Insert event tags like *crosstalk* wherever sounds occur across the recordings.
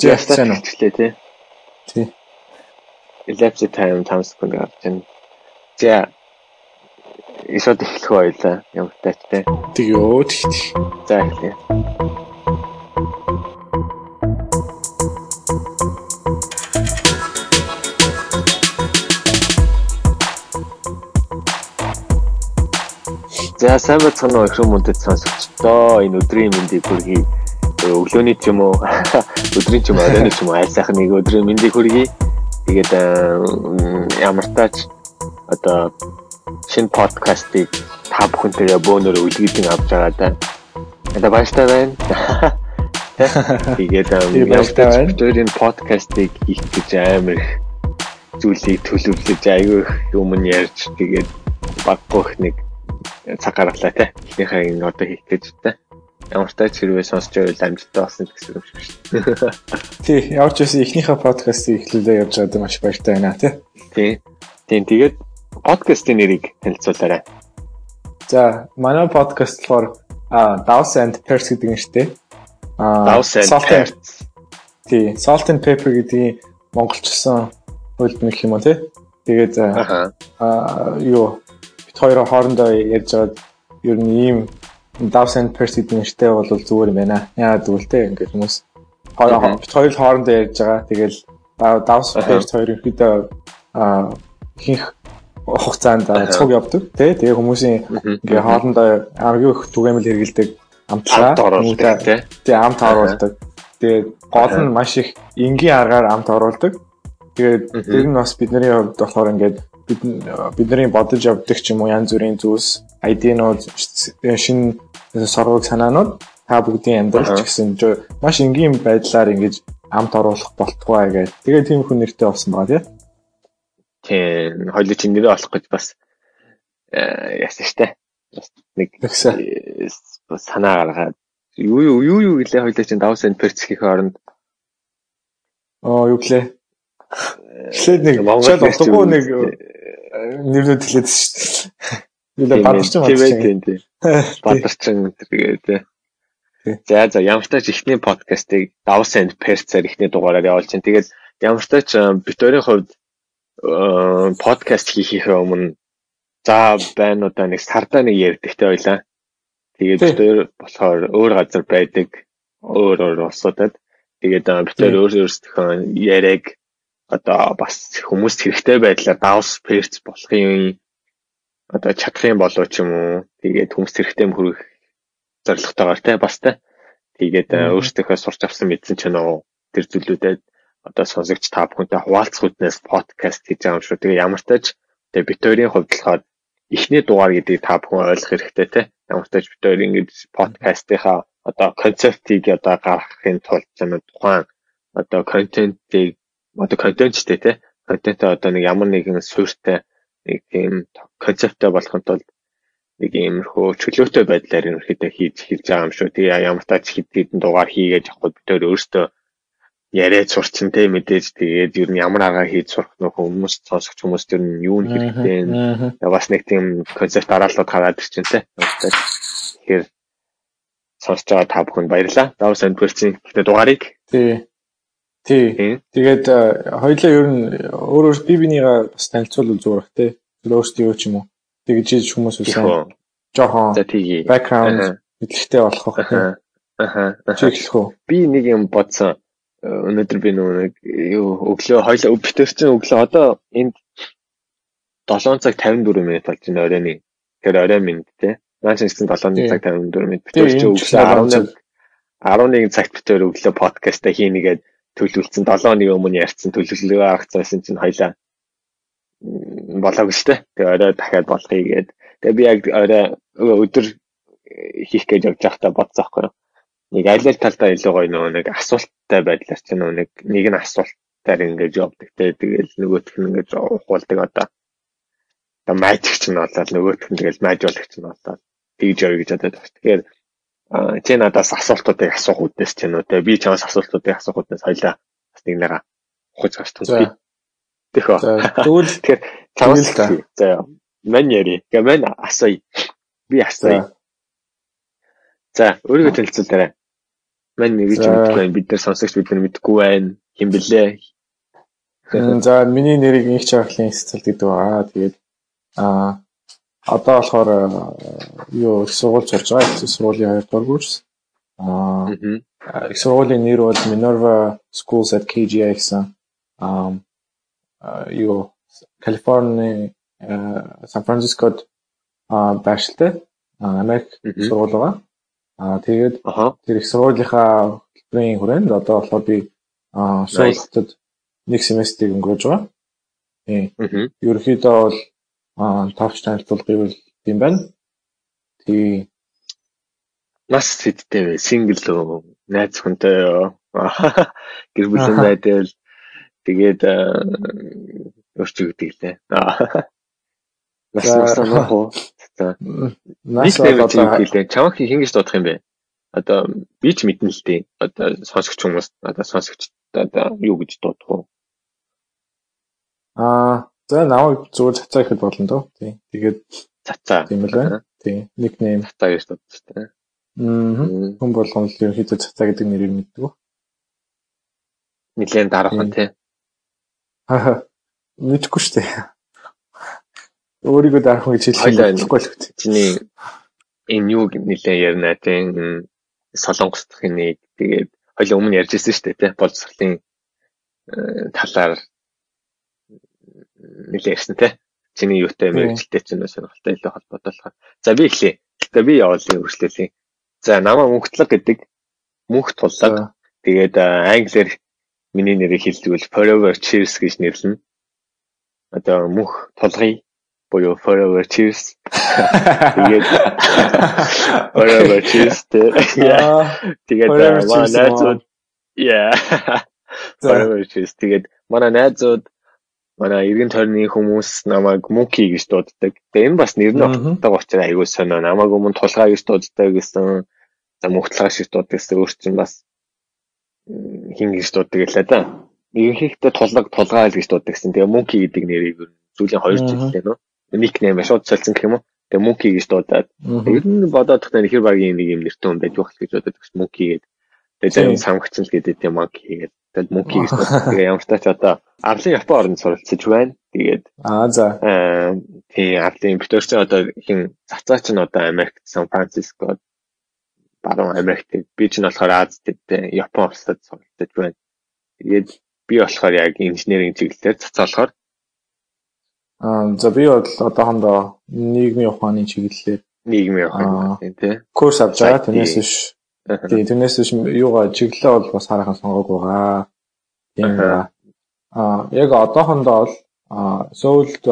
Ястаа хичлээ тий. Тий. Elapsed time 5 секунд гарч байна. За ишод эхлэх байлаа. Ямар тач тий. Тэгээ тэгт. За эхлэе. За сайн бацхан уу их хүмүүдэд сонсогчдоо энэ өдрийн мэндийг хүргэе. Өглөөний ч юм уу *laughs* өдрийн ч юм оройн ч юм уу аль сайхан нэг өдрийн мэндийг хүргэе. Тэгээд ямар тач одоо шинэ подкастыг та бүхэнтэйгээ бөөнөр үлгэдэн авч байгаа да. Одоо баяртай байна. *laughs* Тэгээд ямар тач өдрийн подкастыг хийх гэж амар их зүйлийг төлөвлөж аягүй өмнө ярьж тэгээд баггүйх нэг цаг гаргалаа те. Эхнийхээ энэ одоо хийх гэж те. Ямар тач хэрвээ сонсч байвал амжилттай болсон гэсэн шиг шүү дээ. Тий, ямар ч байсан эхнийхээ подкастыг эхлүүлээ явж байгаад маш баяртай байна тий. Тий. Тийм тэгээд подкастын нэрийг танилцуулаарай. За, манай подкаст болохоор а Daws and Pairs гэдэг дээ. А Daws and Pairs. Тий, Salt and Pepper гэдгийг монголчсан хөлбөмбөх юм уу тий. Тэгээд аа юу хоёроо хоорондоо ярьж байгаад ер нь ийм Daws and Percy гэдэг нэртэй бол зүгээр юм байна. Яагаад гэвэл те ингээд хүмүүс хоёроо бит хоёр хоорондоо ярьж байгаа. Тэгэл Daws Percy хоёр ихэдээ аа ихэнх хугацаанд цуг явдаг тий. Тэгээ хүмүүсийн ингээ хоорондоо аргүй их түгээмэл хэрэгэлдэг амтлаа хүмүүстээ тий амт оруулдаг. Тэгээ гол нь маш их энгийн аргаар амт оруулдаг. Тэгээд тэр нь бас бидний хувьд болохоор ингээд бид бидний бодож явдаг ч юм уу янз бүрийн зүйлс айдинууд шинэ соргог санаанууд та бүгдийн амьдрал ч гэсэн маш энгийн байдлаар ингэж амт оруулах болтугай гэдэг. Тэгээ тийм хүн нэртэй болсон байгаа тийм. Тийм, хоёул чинь нэрээ олох гэж бас яасан штэ. Нэг санаа гаргаад юу юу юу юу гэлээ хоёул чинь давс энд перц хийх оронд оо юу гэлээ. Эхлээд нэг Монгол утгагүй нэг нэрнүүд хэлээдсэн шүү дээ. Нилээ бадарчин бадарчин. Бадарчин тэгээд За за ямар ч тач ихний подкастыг Davos and Perth-аар ихний дугаараар явуулж байна. Тэгээд ямар ч тач битүүрийн хувьд подкаст хийхээ өмнө за байна удаа нэг сардаа нэг ярьдагтай байлаа. Тэгээд битүүр болохоор өөр газар байдаг. Өөр өөр улсуудад. Тэгээд битүүр өөр өөрсдөө яриаг одоо бас хүмүүст хэрэгтэй байдлаар давс перц болохын одоо юм болоо ч юм уу тэгээд хүмүүст хэрэгтэй хүрэх зорилготойгоор те бас те тэгээд өөрсдийнхөө сурч авсан мэдсэн ч нөө тэр зүйлүүдэд одоо сонсогч та бүхэнтэй хуваалцах үднээс подкаст хийж байгаа юм шүү. Тэгээ ямар тач тэгээ битүүрийн хувьд болохоор эхний дугаар гэдгийг та бүхэн ойлгох хэрэгтэй те. Ямар тач битүүр ингэж подкастынхаа одоо концептыг одоо гаргахын тулд юм тухайн одоо контентыг одоо контенттэй те контент одоо нэг ямар нэгэн суурьтай нэг тийм концепттэй болохын тулд нэг иймэрхүү чөлөөтэй байдлаар ерөнхийдөө хийж хийж байгаа юм шүү. Тэгээ ямар тач хэд хэдэн дугаар хийгээд явахгүй бид өөр өөртөө яриад сурчин те мэдээж тэгээд ер нь ямар аргаар хийж сурах нөх хүмүүс сонсогч хүмүүс ер нь юу нь хэрэгтэй вэ? Бас нэг тийм концепт дарааллууд хараад ирчин те. Тэгэхээр сонсож байгаа та бүхэнд баярлалаа. Давс Андверцийн дугаарыг. Тий. Тий. Тэгээд хоёлаа ер нь өөр өөр би бинийгаа бас танилцуулбал зүгээр бах те. Өөрсдөө ч юм уу. Тэгж хийж хүмүүс үсэн. Жохон. Бэкграунд мэдлэгтэй болох байх. Аха. Чиглэх үү. Би нэг юм бодсон. Өнөөдөр би нэг юу өглөө хоёлаа битэр чинь өглөө одоо энд 7 цаг 54 минут болж байна оройны. Тэгэхээр орой минут те. Нааш гэсэн 7 цаг 54 минут. Битэр чинь өглөө 11 11 цагт битэр өглөө подкастаа хийнэгээд төлөвлөсөн 7 хоногийн өмнө ярьсан төлөвлөгөө гаргацсан чинь хоёлаа болоогүй шүү дээ. Тэгээ орой дахиад болохыг гээд. Тэгээ би яг орой өдөр хийх гэж явж байхдаа бодсон байхгүй юу. Нэг аль аль талдаа илүү гоё нөгөө нэг асуулттай байдлаар чинь нөгөө нэг нэг нь асуултаар ингэж явдаг те. Тэгээл нөгөөх нь ингэж ухуулдаг одоо. Одоо мажик ч нь болоод нөгөөх нь тэгэл мажуулагч нь болоод тэгж явъя гэж бодоод байна. Тэгэхээр чи надаас асуултуудыг асуух үднэс ч юм уу те би чамаас асуултуудыг асуух үднэс хоёлаа бас нэг нэга ухаж гарч тундаг. Тэхөө. Тэгвэл *laughs* тэгэхээр чамаас за мань яри. Гэ мань асууя. Би асууя. За өөрийгөө танилцуулаарай. Мань нэг ч мэдгүй байна. Бид нар сонсогч бид нар мэдгүй байна. Хин блэ? За миний нэрийг их чархлын эцэл гэдэг аа. Тэгээд аа одоо болохоор юу их сургууль сурж байгаа. Их сургуулийн 2 дугаар курс. Аа их сургуулийн нэр бол Minerva Schools at KGA гэсэн. Аа юу Калифорни Сан Францискод байршилтай Америк сургууль байгаа. Аа тэгээд тэр их сургуулийнхаа хөтөлбөрийн хүрээнд одоо болохоор би суултад нэг семестрийг өнгөрөөж байгаа. Тийм. Ерөнхийдөө бол товч танилцуулгыг бол тийм байна. Тийм. Нас хэдтэй вэ? Сингл үү? Найз хүнтэй юу? *laughs* Гэр бүлийн байдал тэгээд өөрчиг гэдэг лээ. Нас нас нөх За. Нас одоо хэлээ. Чамаг хин гэж дуудах юм бэ? Одоо би ч мэднэ л дээ. Одоо сонсогч хүмүүс одоо сонсогч одоо юу гэж дуудах вэ? Аа, за наваа зүгээр цацаа ихэд болно доо. Тий. Тэгээд цацаа. Тийм л байна. Тий. Никнейм цацаа гэж дууддаг. Аа. Хүн болгоно л ерөнхийдөө цацаа гэдэг нэрийг мэддэг. Нилээн дараахан тий. Аа. Мэдхгүй шүү дээ. Өөрийгөө дарах гэж хэлэх болохгүй л үү. Чиний энэ юу нэлээ ярина тийм солонгос дахын нэг тэгээд хоёул өмнө ярьж ирсэн шүү дээ тийм боловсролын э, талаар нэлээ ярьсан тийм чиний юутай мэрэгчлээ чинь сонирхолтой илүү холбоотой болохоор за би эхлэе. Гэтэ би явуулъя үргэлжлүүлье. За намаа мөнхтлэг гэдэг мөнх туллаг тэгээд англиар миний нэрийг хэлжүүл forever cheers гэж нэрлэнэ. Одоо мөнх тулгыг буюу forever cheers. Тэгээд *laughs* forever cheers тэгээд манай найзууд яа forever cheers тэгээд манай найзууд манай эргэн тойрны хүмүүс намайг Monkey гэж дууддаг. Тэгээ энэ бас нэр нь багтдаг учраас айгүй сонио. Намайг өмнө тулгаа гэж дууддаг гэсэн. За мөхтлага шиг дууддаг гэсэн өөр чинь бас хин гэж дууддаг лээ да. Ерөнхийдөө тулга тулгаа гэж дууддаг гэсэн. Тэгээ Monkey гэдэг нэрийг сүүлийн 2 жилдээ нөө никнейм шууд солисон гэх юм уу. Тэгээ Мөнки гэж дуудаад. Ер нь бодоод тахтай хэр багийн нэг юм нэртэй хүн байж болох гэж бодоод гэсэн Мөнки гэдэг. Тэгээ зарим самгч л гэдэг тийм Мөнки гэдэг. Тэгээд Мөнки гэж *laughs* дуудаад. Тэгээ ямар ч тач одоо Арлын Япон орнд суралцж байна. Тэгээд аа за. Аа тий Арлын битүүр чи одоо хин цацаа ч нь одоо Америкт Сан Франциско баруун Америкт би ч нь болохоор Азид Япон улсад суралцж байна. Тэгээд би болохоор яг инженерийн чиглэлээр цацаалахаар Аа за би бол одоохондоо нийгмийн ухааны чиглэлээр нийгмийн ухааны тий. Курс авч байгаа. Тэрнээс биш. Тий, тэрнээс биш юугаа чиглэлээ бол бас хараахан сонгоогүй байгаа. Тийм. Аа яг одоохондоо бол Сөүлд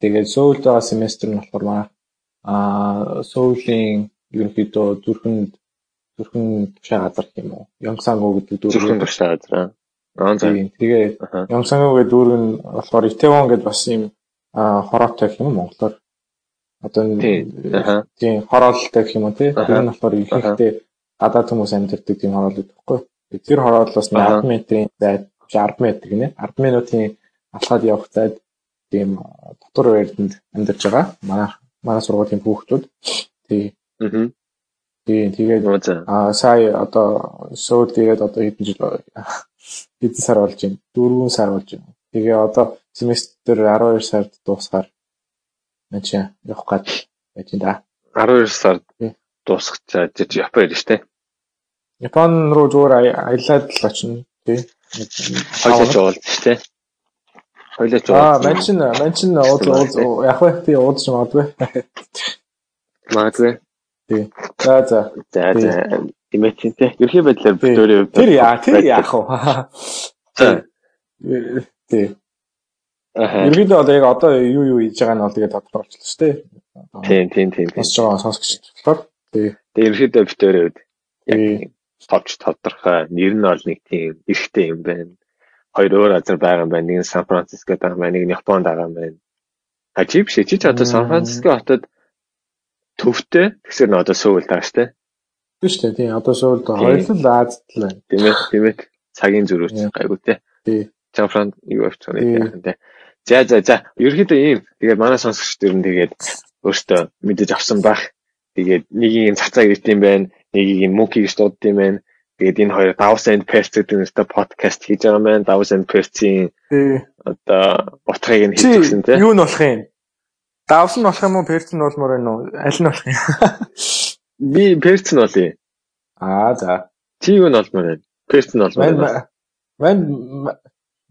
тэгээд Сөүлд байгаа семестр нь болохоор маа аа Сөүлийн ерөнхийдөө зүрхэнд зүрхэн тушаа газар юм уу? Ямсангу гэдэг зүрхэн тушаа газар. Аа тийм. Тэгээ Ямсангу гэдэг дүүрэг нь болохоор Итewon гэдэг бас юм хороотой гэх юм монголоор. Одоо тийм хороолтой гэх юм уу тий. Тэр нь болохоор ихэнхдээ гадаад хүмүүс амьдардаг тийм хороол гэдэг байхгүй. Тэр хороолоос 10 метрийн зайд 10 метр гинэ. 10 минутын алхаад явах зайд тийм дотор байранд амьдарч байгаа. Манай манай сургуулийн хүүхдүүд. Тий. Аа. Тийм тэгээд аа сая одоо сууд тэгээд одоо хэдэн жил *laughs* хэдэн сар болж байна? 4 сар болж байна. Тэгээ одоо семестр 12 сард дуусгаар мэж явах гад байж энэ да. 12 сард дуусах гэж Япон ирж штэ. Япон руу зүгээр аялаад л очно тий. Хойлооч уулз штэ. Хойлооч уулз. Аа, манчин манчин уулз яг вэ тий уулз магадгүй. Магадгүй. Тий. За за. За за. Тимэтинтэй. Ерхий байдлаар битүүрээ Тэр яа, тэр яах вэ? Тий. Аа. Ерхийдөө одоо яг одоо юу юу хийж байгаа нь бол тэгээ тодорхойлчихлоо шүү дээ. Тийм, тийм, тийм. Сонсож байгаа сонсогч болохоор. Тий. Тэгээ ерхийдөө битүүрээ яг товч тодорхой нэр нь бол нэг тийм эрхтэй юм байна. Хоёр өөр газар байгаа юм байна. Нэг нь Сан Францискод байгаа юм байна, нэг нь Японд байгаа юм байна. Чи ч одоо Сан Франциско хотод төвтэй тэгсэр нь одоо сөүл тааштай. Тийм шүү дээ. Тийм одоо сөүл хоёулаа Азад л байна. Тийм ээ, тийм ээ. Цагийн зөрүүч гайгүй те. Тийм. Чанфран юу авчихсан юм те. За за за. Ерөнхийдөө ийм. Тэгээд манай сонсогч дэр нь тэгээд өөртөө мэдэж авсан байх. Тэгээд нэгийг нь цацаа гэж юм байна. Нэгийг нь мөнки гэж дуудд юм байна. Тэгээд энэ хоёр Davos and Perth гэдэг нэртэй подкаст хийж байгаа маань Davos and Perth-ийн одоо утгыг нь хийж өгсөн тийм. Юу нь болох юм? Davos нь болох юм уу, Perth нь болмоор байна уу? Аль нь болох юм? *laughs* Би Perth нь болъё. Аа за. Юу нь олмоор байна? Perth нь олмоор байна. Мань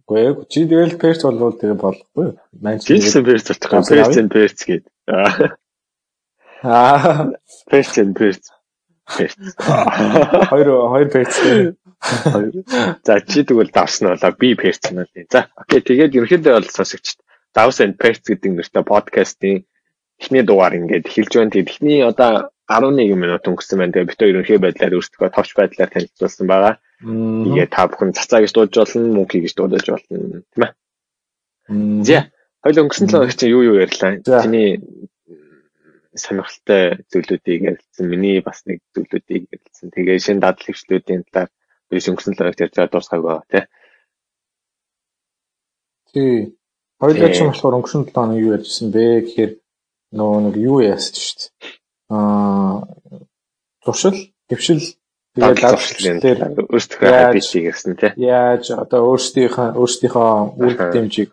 Гэхдээ чи тэгэл Perth болвол тэгээ болохгүй. Гэсэн Perth болчихгүй. Perth and Perth гээд. Аа. Perth and Perth. Хоёр хоёр перцтэй. За чи тэгвэл давсан болоо би перц нь л. За окей тэгээд ерөнхийдөө бол сонсогчд Davs and Perth гэдэг нэртэй подкастын эхний дугаар ингээд эхэлж байна. Тэгээд эхний одоо 11 минут өнгөрсөн байна. Тэгээд бид хоёр ерөнхий байдлаар өөрсдөө товч байдлаар танилцуулсан байгаа. Тэгээд та бүхэн цацаа гэж дуудаж болно, мөнхий гэж дуудаж болно, тийм ээ. За хоёул өнгөрсөн 7 хоног чинь юу юу ярьлаа? Чиний сонирхолтой зүйлүүдийг ярилцсан. Миний бас нэг зүйлүүдийг ярилцсан. Тэгээ шинэ дадал хвшлүүдийн талаар би өнгөрсөн л ярьж байгаа дуусгаагүй тий. Тий. Хоёулаа ч болохоор өнгөрсөн 7 хоног юу ярьжсэн бэ гэхээр нөгөө нэг юу яасан шүү дээ. Аа туршил, хвшил тэгээд ладчлаар өөрсдөө хабитийг гэсэн тий. Яаж одоо өөрсдийнхөө өөрсдийнхөө үр хэмжээг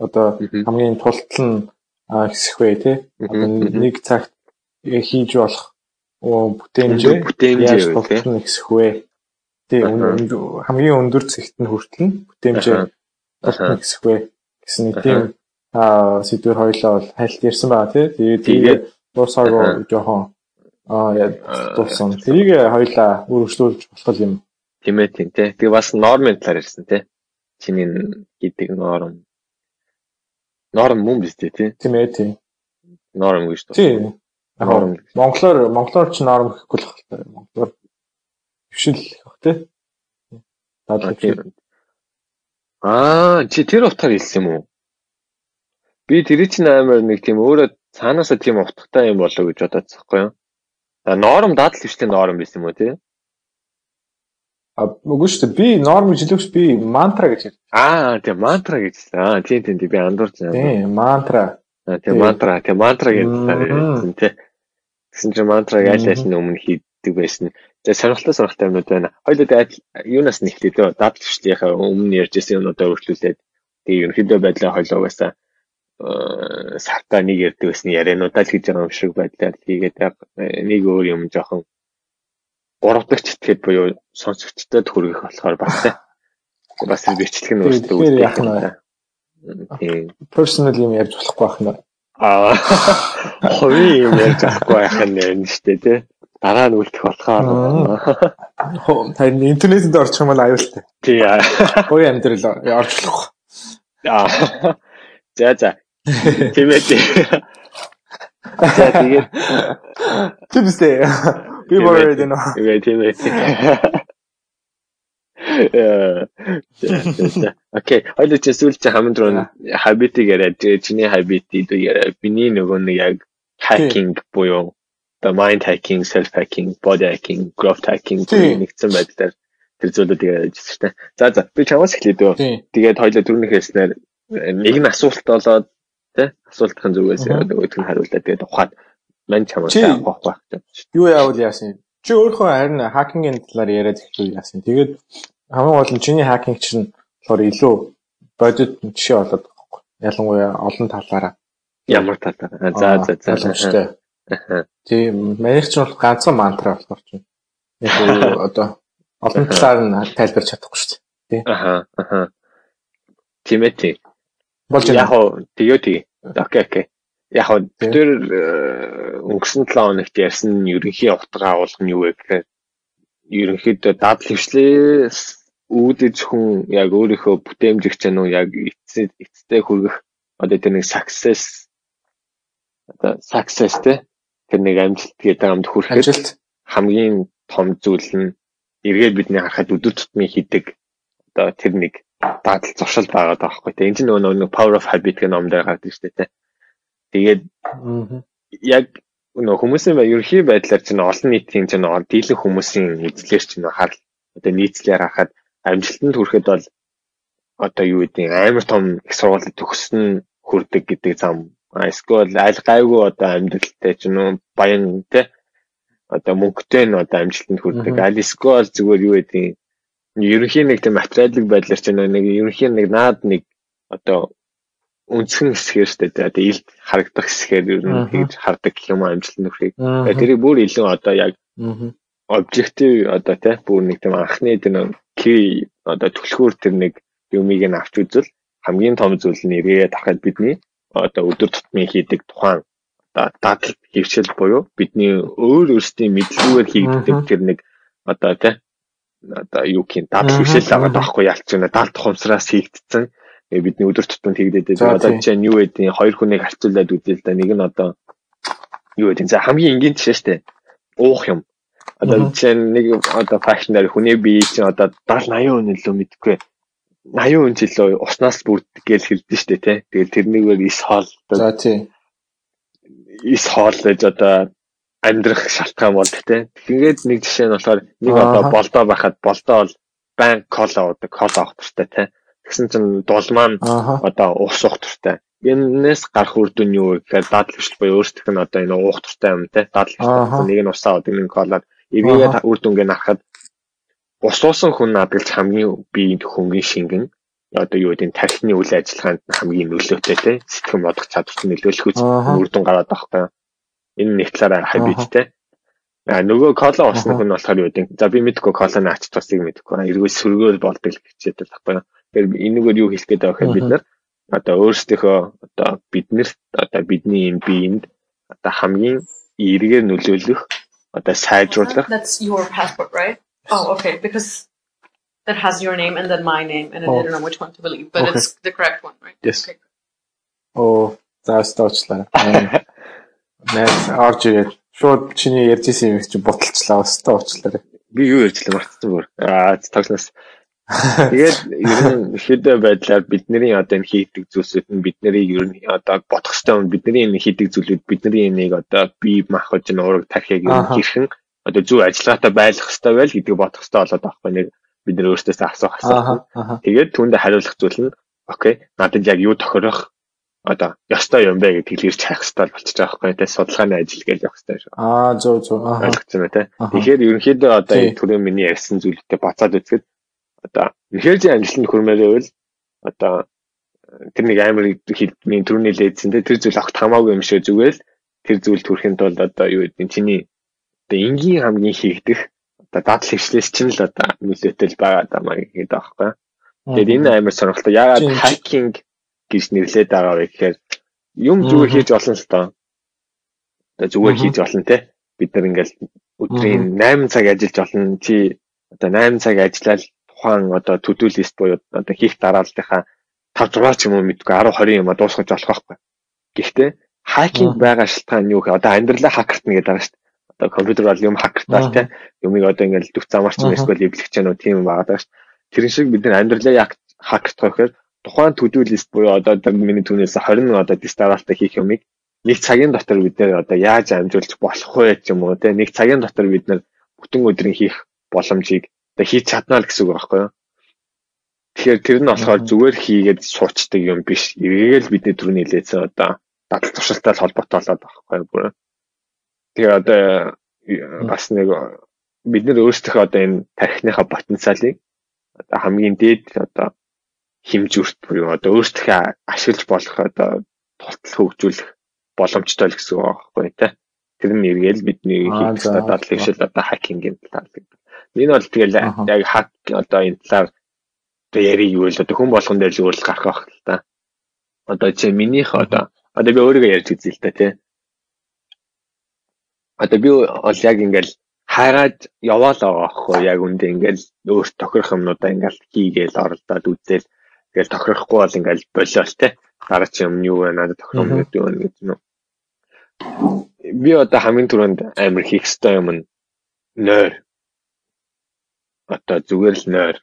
одоо хамгийн тултал нь хэсэх вэ тий. Нэг цагт хийж болох бүтээмжээ бүтээмжээ тултал хэсэх вэ. Тий хамгийн өндөр зэгт нь хүртэл бүтээмжээ тултал хэсэх вэ гэсэн нэг тийм сэдвэр хоёлоо бол хайлт ярьсан байгаа тий. Тэгээд тэгээд дуусаагүй жоохон аа дууссан. Тэрийг хоёлаа үргэлжлүүлж болох юм. Тийм ээ тийм тий. Тэгээ бас нормын талаар ярьсан тий. Чиний гэдэг норм Норм мөн биз дээ тий. Тийм ээ тийм. Норм гэж тоо. Тийм. Яг монголоор монголоор ч норм гэхгүй л байна. Монголоор хвшил гэх тий. Аа, чи тэр утгаар хэлсэн юм уу? Би тэр чинь амар нэг тийм өөрөө цаанаасаа тийм утгатай юм болоо гэж бодоцсохгүй юу? А норм дадал хвшлийн норм байсан юм уу тий? А үгүй шүү дээ. Би норм хэлээгүй би мантра гэж хэлсэн. Аа тийм мантра гэж. Аа тийм тийм би андуурч байна. Тийм мантра. Аа тийм мантра. Тийм мантра гэсэн тийм. Тэгсэн чинь мантраг аль аль нь өмнө хийдэг байсан. За сонирхолтой сонирхолтой юмнууд байна. Хоёулаа юунаас нь эхлэв дээ. Дадал хүчлийнхаа өмнө ярьжсэн юмнуудаа өөрчлүүлээд тэгээ ерөнхийдөө байдлаа хоёлоо угаасаа сартаа нэг ярьдаг байсан яриануудаа л хийж байгаа юм шиг байдлаар хийгээд нэг өөр юм жоохон гуравдагч итгэхэд буюу сонсогчдод хүргэх болохоор бас бас бичлэг нь өөртөө үүдэх. Тийм. Personal юм ярьж болохгүй байх нь. Аа. Ховын юм ярьж болохгүй байх нь юм шүү дээ тий. Дараа нь үлдэх болохоор. Тань интернетэд орчих юм бол аюултай. Тий. Ховын амьдрал орж болох. Аа. За за. Тийм ээ. За тэгээд Тэмстэй. Би бороо дээ нөө. Тэгээ тийм ээ. Окей, хоёул чи сүүл чи хамт руу habit-ийг яриад чиний habit-ийг яриа. Биний нөгөө нэг яг hacking буюу the mind hacking, self hacking, body hacking, growth hacking нэгдсэн байдлаар тэр зүйлүүдийг шүү дээ. За за би чамаас эхлэе дөө. Тэгээд хоёул түрүүнийх хэлснээр нэг нь асуулт болоод тий асуултын зүгээс нөгөөдг нь хариуллаа. Тэгээд ухаад мань чамаас авах байх гэж. Юу яавал яасан? Чи өөрөө харин хакингийн талаар яриад эхлэв яасан. Тэгээд хамгийн гол нь чиний хакинг чинь болохоор илүү бодит жишээ болоод байгаа. Ялангуяа олон талаараа. Ямар талаараа? За за за. Тийм, манайх ч бол ганцхан мантра болохоор чинь. Яг одоо олон талаар нь тайлбарч чадахгүй шүү дээ. Аха, аха. Тийм ээ тийм. Болж яг тэгээ тэгээ. Окей, окей яг хөө тэр э, өнгөрсөн 7 хоногт ярьсан ерөнхий утга агуулга нь юу вэ гэхээр ерөнхийдөө дадал хвшлээс үүдэж хүн яг өөрийнхөө бүтээмжийг ч нь яг эцэстээ хүргэх одоо тэр нэг success одоо success те тэр нэг амжилт гэдэг амд хүрэхэд хамгийн том зүйл нь эргээд бидний харахад өдөр тутмын хийдэг одоо тэр нэг дадал зуршил байгаа даахгүй те. Энэ ч нөгөө нэг power of habit гэх ном дээр гардаг шүү дээ те. Тэгээд яг нөх хүмүүсийн ерөнхий байдлаар чинь олон нийтийн чинь дийлэн хүмүүсийн эзлэр чинь харал одоо нийцлэр хахад амжилтанд хүрэхэд бол одоо юу гэдэг амар том их сургууль төгссөн хүрдэг гэдэг зам эсвэл аль гайгүй одоо амьдралтай ч юм уу баян те. Одоо мөнгөтэй нь одоо амжилтанд хүрдэг. Алиско бол зүгээр юу гэдэг ерөнхийн нэг тийм материалын байдлаар ч нэг ерөнхийн нэг наад нэг одоо өнцгөн хэсгээр штэ одоо илд харагдах хэсгээр ер нь тэгж хардаг юм амжилтанд хүрэхийг. Тэрийг бүр илүү одоо яг объектив одоо тий бүр нэг тийм анхны тэр кей одоо төлхөөр тэр нэг юмыг нь авч үзвэл хамгийн том зүйл нь эргээд ахад бидний одоо өдөр тутмын хийдэг тухайн одоо дадал хөвчл буюу бидний өөр өөрсдийн мэдлэгээр хийгддэг тэр нэг одоо тий одоо юу гэх дадал хөвшил байгаа байхгүй ялч байна даалт хумсраас хийгдсэн. Бидний өдөр тутмын хийгдэдэг одоо жишээ нь юу гэдэг хоёр хүнийг харьцуулаад үзэл да нэг нь одоо юу гэдэг за хамгийн энгийн жишээ штэ уух юм. Одоо жишээ нь нэг одоо фашнаар хүний бие чинь одоо 70 80% нөлөө мэдгүй 80% жилөө уснаас бүрддэг гэж хэлдэг штэ тий тэгэл тэрнийгээр ис хоол за тий ис хоол гэж одоо амьдрах шалтгаан бол тэ. Тэгээд нэг жишээ нь болохоор нэг одоо болдоо байхад болдоо бол байн кола уудаг, кола туфтай тэ. Тэгсэн чинь дулмаа нь одоо ус уух туфтай. Энээс гарах үр дүн юу вэ гэхээр дадал хвшил буюу өөрсдөх нь одоо энэ уух туфтай юм тэ. Дадал хвшил нэг нь усаа уудаг, нэг нь колад эргээд үр дүнгээ харахад ус уусан хүн надад хамгийн биеийн хөнгөн шингэн одоо юу гэдэг тархины үйл ажиллагаанд хамгийн нөлөөтэй те сэтгэн бодох чадварт нөлөөлөх үс үр дүн гараад байгаа энэ нэг талаараа хабиттэй а нөгөө кола усных нь болохоор юу гэдэг за би мэдгүй коланы ач тусыг мэдгүй. Эргүүл сөргөөл болдог л хичээдэг байхгүй тэгэхээр энэгээр юу хэлэх гээд байгаа гэхээр бид нар? Одоо өөрсдийнхөө одоо биднэрт одоо бидний энэ биеинд одоо хамгийн эргээр нөлөөлөх одоо сайжруулах That's your passport right? Oh okay because that has your name and then my name, and oh. I don't know which one to believe, but okay. it's the correct one, right? Yes. Okay. Oh, заавс тоочлаа. Найс орж ирээд шууд чиний ярьж исэн юм чи боталчлаа өстө уучлаарай. Би юу ярьжлаа мартсан бүр. Аа тоглоос. Тэгээд ер нь ихэд байдлаар бидний одоо энэ хийдэг зүйлсүүд нь бидний ер нь одоо бодох юм бидний энэ хийдэг зүйлүүд бидний энийг одоо бие махбод нь уураг тархийг хэрхэн одоо зөв ажиллагаатай байлгах хэрэгтэй байл гэдгийг бодох хэрэгтэй болоод байхгүй. Нэг бид нэр өөрсдөөс асуух асуулт. Тэгээд түүндээ хариулах зүйл нь окей надад яг юу тохирох? Одоо ёстой юм бэ? гэдгийг ирж хайх хэрэгтэй болчихж байгаа байхгүй. Тий судалгааны ажил гэж явах хэрэгтэй шүү. Аа зөв зөв. Аа ойлгоцсон байна тий. Тэгэхээр ерөнхийдөө одоо энэ түрүү миний ярьсан зүйлүүдэд бацаад үзэхэд одоо үнэхээр зэн амжилтанд хүрмээрээ бол одоо тэр нэг амар хэлбэрийн түрүүний лээдсэн тий тэр зүйл огт хамаагүй юм шиг зүгэл тэр зүйл төрөхийн тулд одоо юу гэдэг чиний одоо энгийн хамгийн хийгдэх одоо дадал хвшлээс чинь л одоо нөлөөтэй л байгаа даа маа гэдэг байхгүй. Тэгээд энэ амар сонирхолтой. Яагаад хакинг гэж нэрлээд байгаа вэ гэхээр юм зүгээр хийж болно л тоо. Одоо зүгээр хийж болно те. Бид нар ингээл өдрийн 8 цаг ажиллаж болно. Чи одоо 8 цаг ажиллаад тухайн одоо төдөө лист буюу одоо хийх дараалтынхаа 5 6 ч юм уу мэдгүй 10 20 юм а дуусгаж болох байхгүй. Гэхдээ хакинг байгаа шалтгаан юу гэхээр одоо амьдралаа хакертна гэдэг байгаа шүү дээ одоо компьютер бол юм хакертал те юмыг одоо ингээл дүх замаарч юм эсвэл эвлэгч гэнэ тийм юм байгаа ш. Тэр шиг бид нар амьдралаа яг хакертах гэхээр тухайн төдөө лист буюу одоо миний түүнээс 20 одоо дистаралтай хийх юмыг нэг цагийн дотор бид нэр одоо яаж амжуулж болох вэ ч юм уу те нэг цагийн дотор бид нар бүтэн өдрийн хийх боломжийг одоо хийж чаднаа л гэсэн үг байхгүй юу. Тэгэхээр тэр нь болохоор зүгээр хийгээд суучдаг юм биш. Эргээгээл бидний түрүүний хэлээсэн одоо дадал туршилттай холбоотой болоод байхгүй юу. Тэгээ одоо бас нэг бид нар өөрсдөө одоо энэ тархиныхаа потенциалыг одоо хамгийн дээд одоо хэмжүүрт буюу одоо өөрсдөө ашиглаж болох одоо тултал хөгжүүлэх боломжтой л гэсэн үг байхгүй тий. Тэр нь эргээл бидний хийх дадал хвшил одоо хакингийн талаар. Энэ бол тэгэл яг хак одоо энэ талаар одоо яриг юу л одоо хүн болгон дээр л өөр л гарах байх л та. Одоо чи минийх одоо одоо би өөрийгөө ярьж үзье л та тий одоо би бол яг ингээл хайгаад яваал байгаа байхгүй яг үндэ ингээл өөр тохирох юмнуудаа ингээл хийгээл оролдоод үзэл ингээл тохирохгүй бол ингээл болиол те. Дараа чи юм юу вэ надад тохирох юм гэдэг юм гэж нөө би одоо хамгийн түрүүнд амир хийх ёстой юм нь нойр. Одоо зүгээр л нойр.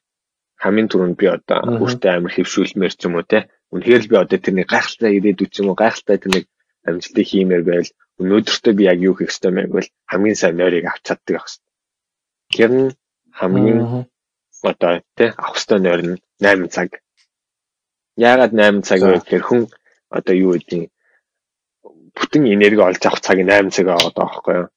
Хамгийн түрүүнд би одоо өөртөө амир хөвшүүлмээр ч юм уу те. Үнэхээр л би одоо тэрний гайхалтай ирээдүйд ч юм уу гайхалтай тэрний амжилтыг хиймээр байл өнөөдөртөө би яг юу хийх ёстой мэй гэвэл хамгийн сайн нойрыг авч чаддаг байх ёстой. Тэр нь хамгийн одоо тий авах ёстой нойр нь 8 цаг. Яагаад 8 цаг вэ? Гэхээр хүн одоо юу гэдэг бүтэн энерги олж авах цаг 8 цаг байгаа байхгүй юу?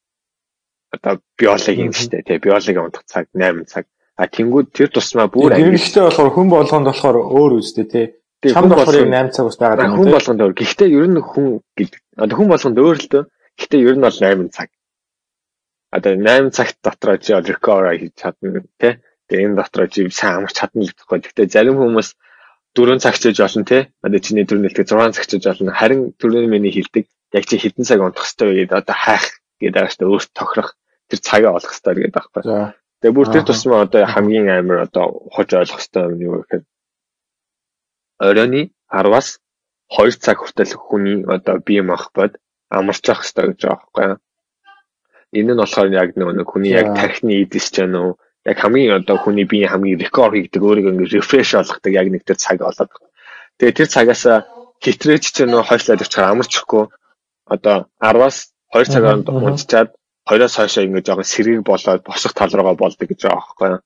одоо биологийн шүү дээ тий биологийн унтах цаг 8 цаг. А тэнгууд тэр тусмаа бүр ангилалтай болохоор хүн болгонд болохоор өөр үстэй тий. Чамд болохоор 8 цаг ус байгаа юм хүн болгонд өөр. Гэхдээ ер нь хүн одоо хүн болгонд өөр л дөө. Гэхдээ ер нь бол 8 цаг. Одоо 8 цагт дотроо чи recover хийж чадна тий тэгээ энэ дотроо чи сайн амарч чадна л гэхгүй. Гэхдээ зарим хүмүүс 4 цаг чиж болно тий одоо чиний төр нэлгээ 6 цаг чиж болно. Харин төрний миний хилдэг яг чи хэдэн цаг унтах хэрэгтэй вэ гэдэг одоо хайх гэдэг ааш та өөрт тохирох тэр цагаа олох хэрэгтэй гэдэг байхгүй. Тэгээ бүр тэр тусмаа одоо хамгийн амар одоо ухаж ойлгох хэрэгтэй юм юу гэхээр? Оройны 10-аас 2 цаг хүртэл хүний одоо бие махбод амарч явах хэрэгтэй гэж байгаа байхгүй. Энэ нь болохоор яг нэг хүний яг тархины эдис ч юм уу яг хамгийн одоо хүний бие хамгийн рекорд хийдэг өөрийгөө ингэ рефреш болгодог яг нэг тэр цаг болоод. Тэгээ тэр цагаас хитрээч ч нөө хойшлоод очихаар амарчихгүй одоо 10-аас 2 цагаар унтчаад 2-оос хойшоо ингэ жоохон сэргийг болоод босох тал руугаа болдог гэж байгаа байхгүй юу.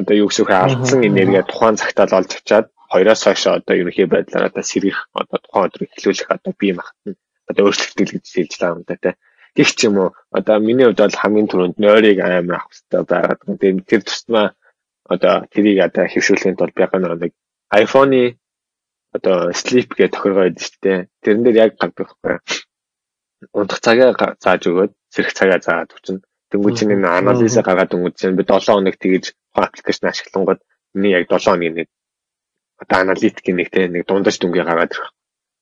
Одоо юу гэсэн хэрэг алдсан энерги тухайн цагтаа л олж авчаад 2-оос хойшоо одоо ерөнхий байдлаар одоо сэргийх одоо тухайн өдрийг эхлүүлэх одоо бие махбод одоо өөрчлөлттэй л гэж хэлж байгаа юм да тий. Гэх ч юм уу одоо миний хувьд бол хамгийн түрүүнд нойрыг амар авах хэрэгтэй байгаад. Тэгээд тэр тусмаа одоо тэрийг одоо хэвшүүлэхийн тулд би яг нэг iPhone-ы одоо sleep гэх тохиргоо байдаг шүү дээ. Тэрэн дээр яг гардаг байхгүй унтах цагаа зааж өгөөд сэрэх цагаа заагаад өчнө. Тэнгүү чинь энэ анализаа гаргаад өнгөж чинь би 7 хоног тэгэж аппликейшн ашиглангууд миний яг 7 хоногийн нэг одоо аналитикийн нэг те нэг дундаж дүнгээ гаргаад ирэх.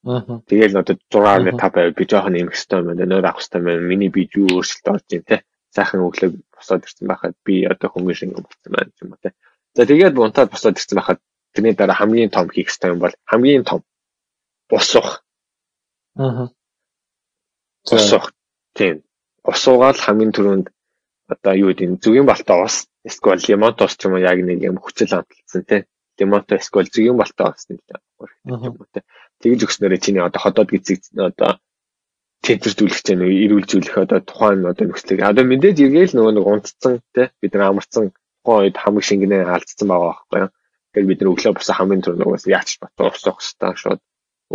Аа. Тэгээл одоо 6.5 байв би жоохон нэмэх хэрэгтэй байна. Нөр авах хэрэгтэй байна. Миний би юу өөрчлөлт орж ийн те. Сайхан өглөө босоод ирсэн байхад би одоо хүмүүс шиг болсон байна юм те. За тэгээд бунтаад босоод ирсэн байхад тэрний дараа хамгийн том хийх хэрэгтэй юм бол хамгийн том босох. Аа Усуух. Тийм. Усуугаал хамгийн түрүүнд одоо юу гэдэг зүгийн балтоос эсвэл лимонтос ч юм уу яг нэг юм хүчил амталсан тий. Лимонто эсвэл балтоос нэг юм уу тий. Тэгж өгснөөрөө чиний одоо ходоод гизэг одоо тэнцвэрлүүлэх чинь эрүүлжүүлэх одоо тухайн одоо нөхцөлийг. Одоо мэдээж эргээл нөгөө нэг унтцсан тий бид нар амарсан тухайн үед хамаг шингэнэ алдсан байгаа байхгүй юу. Тэгэхээр бид нар өглөө босоо хамгийн түрүү нөгөөс яач батуу усах хэрэгтэй шууд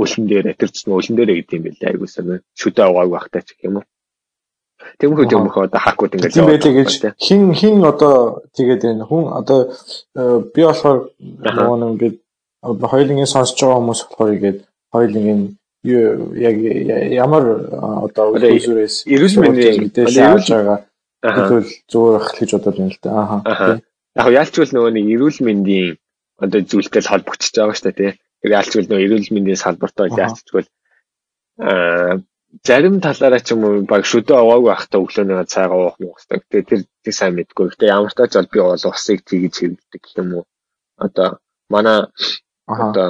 өлөн дээр атэрчсэн өлөн дээрээ гэдэг юм билээ. Айгуу сайн шүдэ авааг багтай ч гэх юм уу Тэмхүү тэмхүү одоо хакууд ингээд юм байлээ гэж хин хин одоо тэгээд энэ хүн одоо э, би болохоор нөгөө нэг ингээд хоёулынгийн сонсож байгаа хүмүүс болохоор ингээд хоёулынгийн яг ямар одоо үзүүрээс эрүүл мэндийн мэдээлэл авч байгаа тэгвэл зүгээр ах гэж бодож байна л да. Ааха. Яг яалчвал нөгөө нэг эрүүл мэндийн одоо зүйлтэй холбогдчихж байгаа шүү дээ тий. Тэр ялчгүй нөө эрүүл мэндийн салбартаа яалтчгүй аа зарим талаараа ч юм уу баг шүдэ овоог байхдаа өглөөнөө цайгаа уух муу хэвээр. Тэгээ тэр тийм сайн мэдгүй. Гэтэ ямар тач бол би бол усыг тгийж хэрэглэдэг гэх юм уу. Одоо манай одоо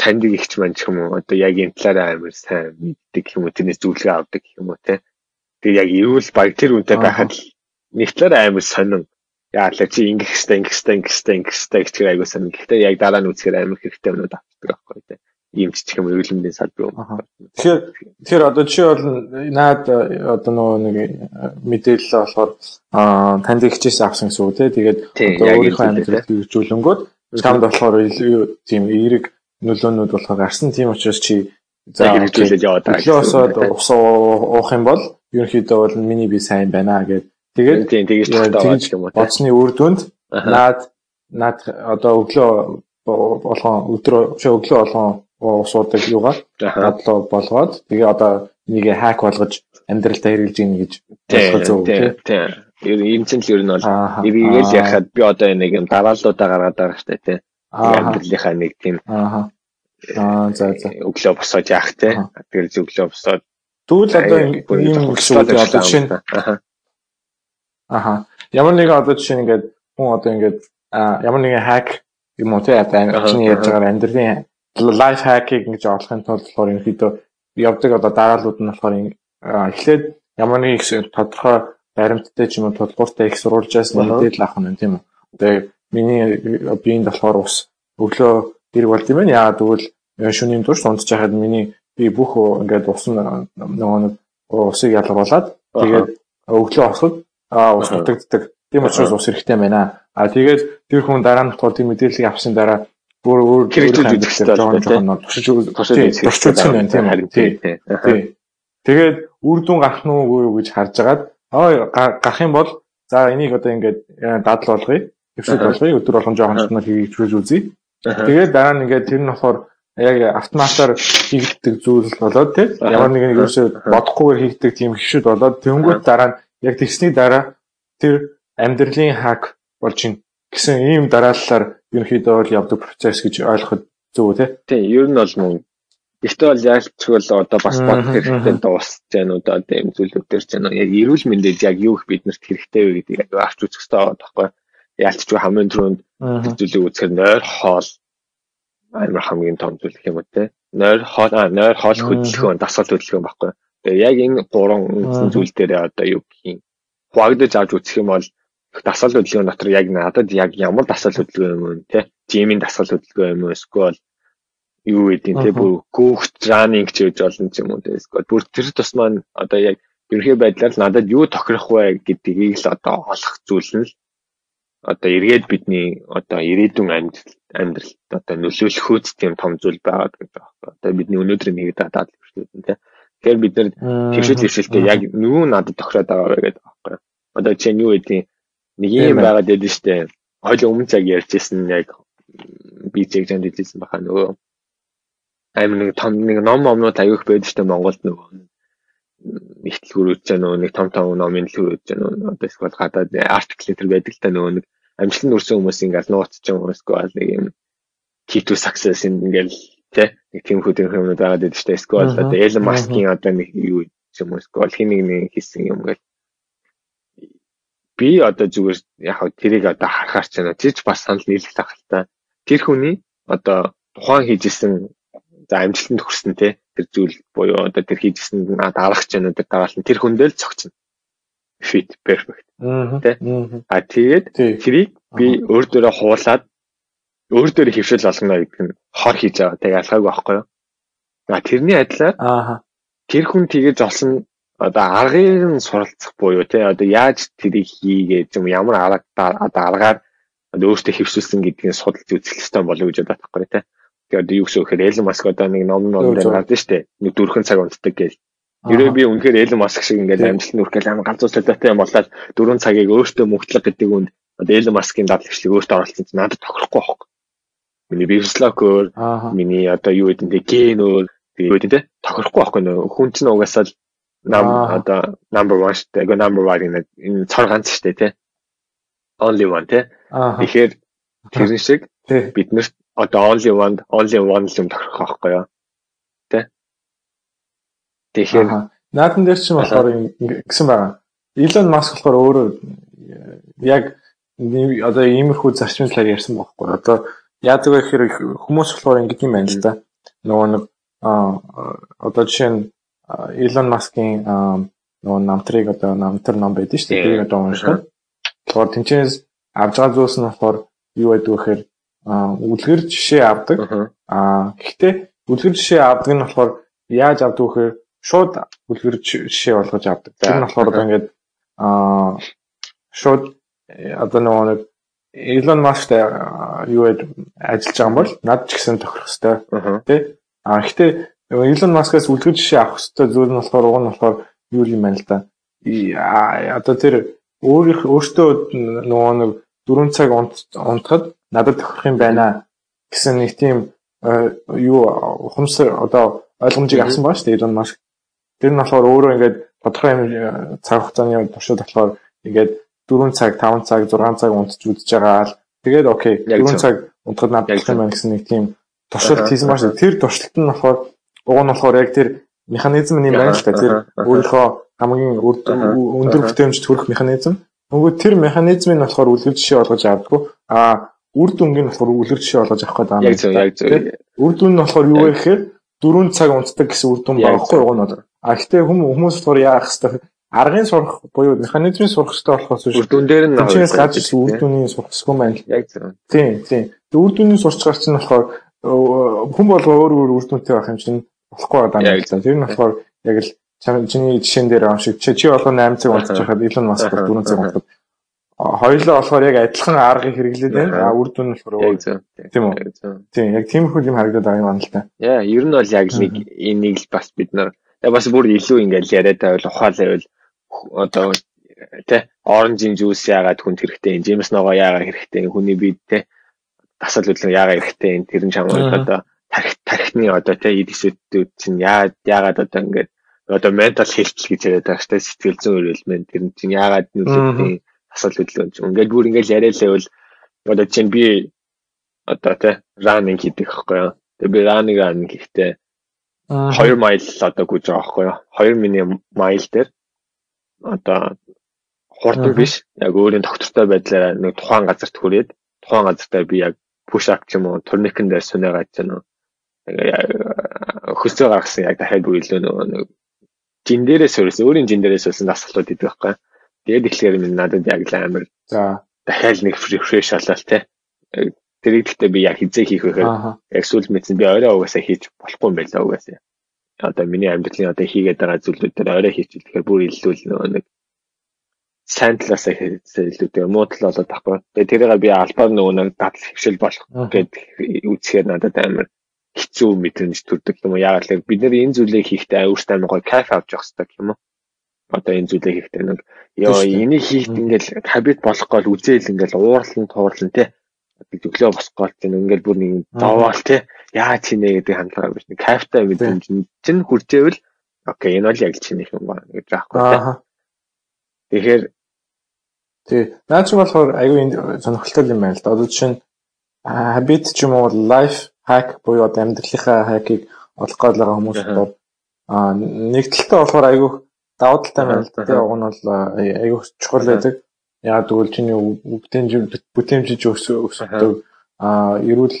таньдаг ихч маань ч юм уу одоо яг энэ талаараа амар сайн мэддэг юм уу тэрнээс зөвлөгөө авдаг юм уу те. Тэгээ яг эрүүл баг тэр үнтэй байхад нэг талаараа амар сонин яалаа чи ингэх хэвээр ингэх хэвээр ингэх хэвээр ингэх хэвээр гэж айгуу сан. Гэхдээ яг дараа нь үзэхээр амар хэрэгтэй юмнууд авчихдаг байхгүй тий. Ийм ч юм мэндийн салбар юм. Тэгэхээр тэгэхээр одоо чи бол наад одоо нөгөө нэг мэдээлэл болохоор танд ихчээс авсан гэсэн үг тий. Тэгээд одоо өөрийнхөө амьдралыг хэрэгжүүлэнгүүт чамд болохоор тийм эерэг нөлөөнүүд болохоор гарсан тийм учраас чи за хэрэгжүүлээд яваад байгаа. Өглөөсөө ус уух юм бол ерөнхийдөө бол миний би сайн байна гэдэг Тэгээд тийм тэгж уу. Боцны үр дүнд наад наад одоо өглөө болгон өдрөө өглөө болгон усуудаг юугаар бодлоо болгоод тэгээ одоо нэг хак болгож амьдралтаа хэрэгжилж ийн гэж ойлгох зөв тийм. Ийм ч л ер нь бол эвгээл яхад би одоо нэг юм дарааллуудаа гаргаад байгаа штэ тий. Амьдралынхаа нэг тийм Аа за за. өглөө босоод яах тий. Тэгэхээр өглөө босоод Тэгвэл одоо ийм гэсэн үг одоо жишээ нь Аха. Ямар нэгэн одоо жишээ нь ингээд хүн одоо ингээд ямар нэгэн хак юм уу те одоо чиний ярьж байгаа амьдралын лайф хакийг ингэж олохын тулд болохоор ерөнхийдөө явдаг одоо дараалууд нь болохоор эхлээд ямар нэг тодорхой баримттай ч юм уу тулгууртай их сурвалжаас мэдээлэл авах нь тийм үү. Тэгээ миний биеинд болохоор ус өглөө хэрэг болд юм байна. Яагаад гэвэл шөнийн турш унтж байхад миний би бүх ингээд ус нөгөө нэг усыг ялгаруулад тэгээд өглөө аа ус дутагддаг. Тийм учраас ус хэрэгтэй байна. А тэгээд тэр хүн дараа нь болохоор тийм мэдээллийг авсан дараа бүр өөр хэрэгжүүлж үзэх хэрэгтэй жоохон жоохон туршиж туршиж үзэх байна тийм үү. Тийм. Тэгээд үр дүн гарах нь уу гэж харж агаад Аа гарах юм бол за энийг одоо ингээд э, дадал болгоё. Хөвшөд болгоё. Өдөр болгон жоохон хийх хийж үзье. Тэгээд дараа нь ингээд тэр нь болохоор яг автоматар хийгддэг зүйл болоод тий ямар нэгэн ерөөсөө бодохгүйгээр хийгддэг тийм хөвшөд болоод тэнгууд дараа нь яг тэгсний дараа тэр амьдралын хак болж ин гэсэн ийм дараалалаар ерөнхийдөө бол явдаг процесс гэж ойлгоход зөв үү те? Тийм, ер нь бол мөн Гэхдээ бол яалтчгүй л одоо бас бодох хэрэгтэй дуусч байна уу одоо ийм зүйлүүд дээр ч яг эрүүл мэндэд яг юу их биднэрт хэрэгтэй вэ яг авч үзэх хэрэгтэй байгаа байхгүй. Яалтчгүй хамгийн түрүүнд зүйлийг үзэхээр нойр хоол амар хамгийн том зүйл гэх юм уу те. Нойр хоол нойр хоол хөдөлгөөн дасгал хөдөлгөөн байхгүй. Тэгээ яг энэ гурван зүйл дээр одоо юу гэх юм хуваагдаж авч үзэх юм бол дасгал хөдөлгөөн дотор яг надад яг ямар дасгал хөдөлгөөн юм бэ те жимийн дасгал хөдөлгөөн юм эсвэл юу гэдэг те бүр гүөхт ранинг ч гэж болно ч юм уу те эсвэл бүр тэр тус маань одоо яг ерөнхий байдлаар надад юу тохирох вэ гэдгийг л одоо олох зүйл нь л одоо эргээд бидний одоо ирээдүйн амьдрал амьдралд одоо нөлөөлөх үз тийм том зүйл байгаа гэж байна. Одоо бидний өнөөдрийн нэг дадаад хэвчлүүд нь те. Тэгэхээр бид нар тэгшэл хэвшэлтэй яг юу надад тохироод байгаа вэ гэдэг байна. Одоо чинь юу гэдэг Нэг юм байгаад байдаг штэ. Хойл өмнө цаг ярьжсэн яг би чиг зэнд хэлсэн баха нөгөө. Аим нэг том нэг ном номнууд аяух байдаг штэ Монголд нөгөө. Нэгтлгүүр үүж байгаа нэг том том номын л үүж байгаа одоо эсвэл гадаад артикл төр байдаг л та нөгөө нэг амжилт нүрсэн хүмүүс ингээл нууцч юм эсвэл нэг юм key to success ингээл тэ нэг тийм хөдөлгөөн юмнууд байгаад байдаг штэ. Эсвэл одоо Elon Musk-ийн одоо нэг юу юм эсвэл хин нэг нэг хийсэн юм гэл би одоо зүгээр яг тэрийг одоо харахаар ч байна. Тэр ч бас санал нийлэх тахалтай. Тэр хүний одоо тухайн хийжсэн за амжилтанд хүрсэн те тэр зүйл буюу одоо тэр хийжсэн дараах ч байна тэр дараалал тэр хүндэл цогцно. Fit perfect. Тэ. А тэгээд тэрийг би өөр дөрөө хуулаад өөр дөрөө хөвшил болгоно гэдэг нь хор хийж байгаа. Тэгээ ялгаагүй байхгүй юу? А тэрний адилаар тэр хүн тэгэж олсон одоо аргыг нь суралцах буюу тий одоо яаж тэрийг хийгээд юм ямар арга одоо аргаар өөртөө хэвшүүлсэн гэдгийг судалж үзэх хэрэгтэй болов гэж боддог байхгүй тий. Тэгээд одоо юу гэсэн вэ гэхээр Elon Musk одоо нэг ном ном дээр гардаг шүү дээ. Нэг дөрвөн цаг унтдаг гэж. Ерөө би үнэхээр Elon Musk шиг ингээд амжилт нь үргээл амар ганц цалаатай юм болоод дөрвөн цагийг өөртөө мөнгөлөг гэдэг үнд одоо Elon Musk-ийн дадлагчлыг өөртөө оруулсан чинь надад тохирохгүй байхгүй. Миний биослокоор миний одоо юу гэдэг нь генөөр тэгээд тий тохирохгүй байхгүй нөө хүн чинь угаасаа л нам одоо number 1 шүү дээ. Эго number 1 энэ цар ганц дээ тий. Only one тий. Тэгэхээр тэр шиг бид нарт одоо only one only one юм тохирох байхгүй юу? Тий. Тэгэхээр наадан дээр чинь болохоор ингэсэн байгаа. Elon Musk болохоор өөрөө яг одоо иймэрхүү зарчим талаар ярьсан байхгүй. Одоо яадаг вэ гэхээр хүмүүс болохоор ингэдэг юм байна л да. Нөгөө нэг а одоо жишээ нь Elon Musk-ийн нөгөө намтрыг одоо намтар ном байдаг шүү дээ. Тэрийг одоо уншдаг. Тэгэхээр тэнцээс авж байгаа зүйлс нь болохоор юу байдаг вэ гэхээр үлгэр жишээ авдаг. Аа гэхдээ үлгэр жишээ авдаг нь болохоор яаж авдаг вэ гэхээр шууд үлгэр жишээ болгож авдаг. Тэр нь болохоор одоо ингээд аа шууд одоо нөгөө Elon Musk юу вэ ажиллаж байгаа юм бол над ч гэсэн тохирох хэвээр. Тэ? Аа гэхдээ Elon Musk-аас үлгэр жишээ авах хэрэгтэй зүйл нь болохоор уг нь болохоор юу юм байна л да. Одоо тэр өөрийнх өөртөө нөгөө нэг 4 цаг унтахад надад тохирох юм байна гэсэн нэг тийм юу ухамсар одоо ойлгомжийг авсан байна шүү дээ Elon Musk. Тэр нь болохоор өөрөө ингээд тодорхой юм цаг хугацааны туршид болохоор ингээд 4 цаг, 5 цаг, 6 цаг унтж үзэж байгаа л тэгээд окей 4 цаг унтахад надад тохирох юм байна гэсэн нэг тийм туршилт хийсэн байна шүү. Тэр туршилт нь болохоор Уг нь болохоор яг тэр механизм нь юм байна л та тэр өөрийнхөө хамгийн өндөр бүтээмж төрөх механизм. Нөгөө тэр механизмыг нь болохоор үлгэр жишээ болгож авдаггүй. А үр дүнг нь болохоор үлгэр жишээ болгож авах гэдэг юм. Яг зөв яг зөв. Үр дүн нь болохоор юу вэ гэхээр 4 цаг унтдаг гэсэн үр дүн багхгүй уг нь бол. А гэтээ хүмүүс болохоор яах хэвээр аргын сурах буюу механизмын сурах хэрэгтэй болохоос үр дүн дээр нь чинээс гадж үр дүнийг сурах гэсэн юм байна. Яг зөв. Тийм тийм. Үр дүнийг сурч гарч нь болохоор хүн болго өөр өөр үр дүнтэй байх юм чинь болохгүй байгаа юм байна. Тэр нь болохоор яг л чиний жишээн дээр аим шиг чи чи болгоо 8 цаг унтчих хаад Elon Musk 4 цаг унтдаг. Хоёулаа болохоор яг адилхан аргыг хэрэглээд байна. А үр дүн нь болохоор тийм үү? Тийм яг тийм их юм харагдаад байгаа юм байна л та. Яа, ер нь бол яг нэг энийг л бас бид нар бас бүр илүү ингээл яриад байвал ухаалаа байвал одоо те оранжийн жуус яагаад хүнд хэрэгтэй Джеймс ногоо яагаад хэрэгтэй хүний бид те дасал хөдлөн яагаад хэрэгтэй энэ тэр нь чамд одоо тарих тарихны одоо те эд эсвэтүүд чинь яагаад яагаад одоо ингээд одоо ментал хэлтэл гэж яриад байгаа штэ сэтгэл зүйн өрөлмэн тэр нь чинь яагаад нөлөөлдөг дасал хөдлөн чинь ингээд бүр ингээд яриалаа бол одоо чинь би одоо те ранинг хийдэг байхгүй юу? Тэгээ би ранинг ранинг хийхдээ 2 майл одоо гүйж байгаа байхгүй юу? 2 миний майл дээр одоо хурдан биш. Яг өөрийн тогтвортой байдлаараа нэг тухайн газарт хүрээд тухайн газартаа би яг push up ч юм уу турникэн дээр ч юм уу хөсөө гаргасан яг дахиад бүр илүү нэг жин дээрээс өрөөс өөрийн жин дээрээс өрсөн дасгалууд идэг байхгүй. Тэгээд ихлээр минь надад яг л амар за дахиад нэг фреш болол те. Тэрийг гэхдээ би яг хизээ хийх гэхээр яг сүүл мэдсэн би орой угаасаа хийж болохгүй юм байлаа угаасаа. Одоо миний амьдралын одоо хийгээд байгаа зүйлүүд дээр орой хийчихвэл тэгэхээр бүр илүү нөгөө нэг сайн талаасаа хэлэлүүдээ муу тал болоод байхгүй. Тэгээ тэрийг би албаар нөгөө нэг дадал хөвшил болох гэд үзэхээр надад амар хэцүү мэдрэмж төрдөг юм уу? Яагаад гэвэл бид нэр энэ зүйлийг хийхдээ өөртөө амар гоё кайф авч явах хэрэгтэй юм уу? Одоо энэ зүйлийг хийхдээ нэг ёо энийг хийхэд ингээл хабит болох гол үзээл ингээл уурлан туурлан те өглөө босох гол чинь ингээл бүр нэг зовоол те яа чи нэ гэдэг хандлага биш нэг кайфтай мэдрэмж чинь хүрчээвэл окей энэ бол яг л чинийх юм байна гэж аахгүй те. Тэгэхээр Тий. Наад чи болохоор айгүй сонирхолтой юм байна л да. Одоо жишээ нь habit ч юм уу life hack буюу одоо амьдралынхаа hack-ийг олох гол байгаа хүмүүс бол а нэг талтай болохоор айгүй давуу талтай байна л да. Тэгээ уг нь бол айгүй чухал байдаг. Яг тэгвэл чиний бүтээмж бүтээмжиж өсөдөг а эрүүл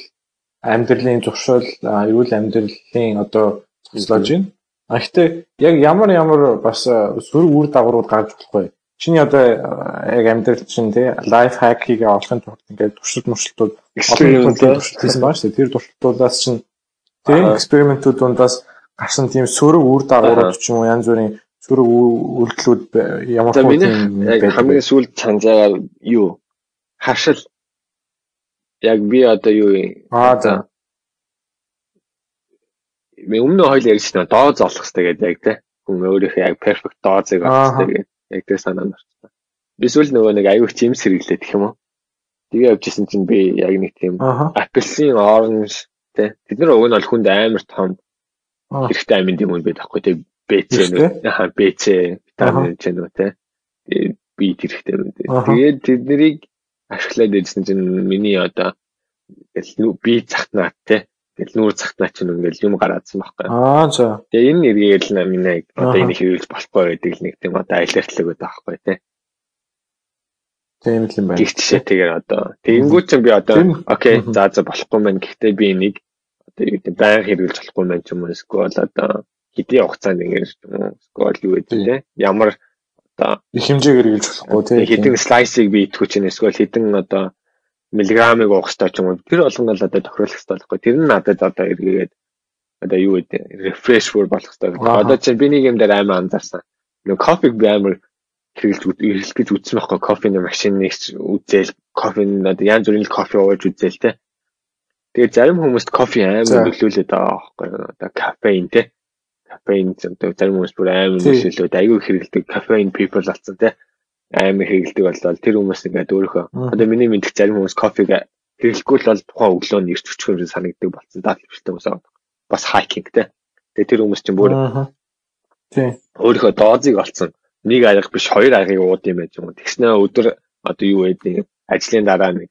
амьдралын зуршил эрүүл амьдралын одоо зогслож байна. А гэхдээ яг ямар ямар бас сөрөг үр дагаврууд гарч болохгүй Чиний одоо яг амьдрал чинь тий лайф хакийг олохын тулд ингээд туршилт мөршлтүүд олон туршилт хийсэн байна шүү дээ. Тэр туршилтуудаас чинь тий экспериментүүд дундаас гарсан тийм сөрөг үр дагаврууд ч юм уу янз бүрийн сөрөг үйлдэлүүд ямар хөө тийм хамгийн сүүлд цанзаагаар юу? Хашил. Яг би одоо юу аа за. Өмнө хоёул ярьсан дооз олох хэрэгтэй гэдэг яг тий хүн өөрийнхөө яг перфект доозыг олох хэрэгтэй. гэдэг яг тэр санаа нь орчихсон. Эсвэл нөгөө нэг аюух жимс хэрэглээд гэх юм уу? Тэгээ явжсэн чинь би яг нэг тийм апельсин, оранж тий. Тэд нар уг нь бол хүнд амар том хэрэгтэй амин юм байдаг байхгүй тий. БЦ нөө яха БЦ витамин ч нөө тий. Би хэрэгтэй юм. Тэгээд тэднийг ашиглаад ирсэн чинь миний одоо би захнаа тий Тэгэл нүүр цагтнаа чинь ингээл юм гараадсан байхгүй. Аа за. Тэгээ энэ нэргээл наминаа одоо энийг хэрэглэж болохгүй гэдэг л нэг тийм одоо алертлэг байдаг байхгүй тий. Тийм л юм байна. Гих жишээ тэгээд одоо тэгэнгүүт чинь би одоо окей за за болохгүй мэн гэхдээ би энийг одоо юу гэдэг байнга хэрэглэж болохгүй мэн ч юм уу эсвэл одоо хэдийн хугацаанд ингэж юм уу эсвэл юу гэдэг тий. Ямар одоо их хэмжээгээр хэрэглэж болохгүй тий. Хэдэн слайсыг би идэхгүй чинь эсвэл хэдэн одоо миллиграммыг уух хэрэгтэй ч юм уу. Тэр болгоно л одоо тохируулах хэрэгтэй байхгүй. Тэр нь надад одоо эргээд одоо юу гэдэг рефреш бүр болох хэрэгтэй. Одоо чинь би нэг юм дээр аймаа анзаарсан. Нэг кофег би амар хэрэглэж хэрэглэж гэж үзсэн байхгүй. Кофений машиныг үзээл, кофений одоо янз бүрийн кофе ууж үзээл те. Тэгээ зарим хүмүүст кофе амар нөлөөлөд байгаа байхгүй. Одоо кафеин те. Кафеин одоо зарим хүмүүс бүр амар нөлөөлөд аягүй хэрэглэдэг кафеин people болсон те амар хэрэгэлдэг боллоо тэр хүмүүс ингээд өөрөөхөө одоо миний мэдих зарим хүмүүс кофег хэрэглэхгүй л бол тухайн өглөө нь ирч өчгөр юм санагддаг болсон даа хэлтэй хүмүүс. Бас хайкинг те. Тэгээ тэр хүмүүс чинь бүр тий өөрөөхөө доозыг олцсон. Нэг арга биш хоёр аргыг ууд юм байж юм. Тэгснээ өдөр одоо юу гэдэг ажлын дараа нэг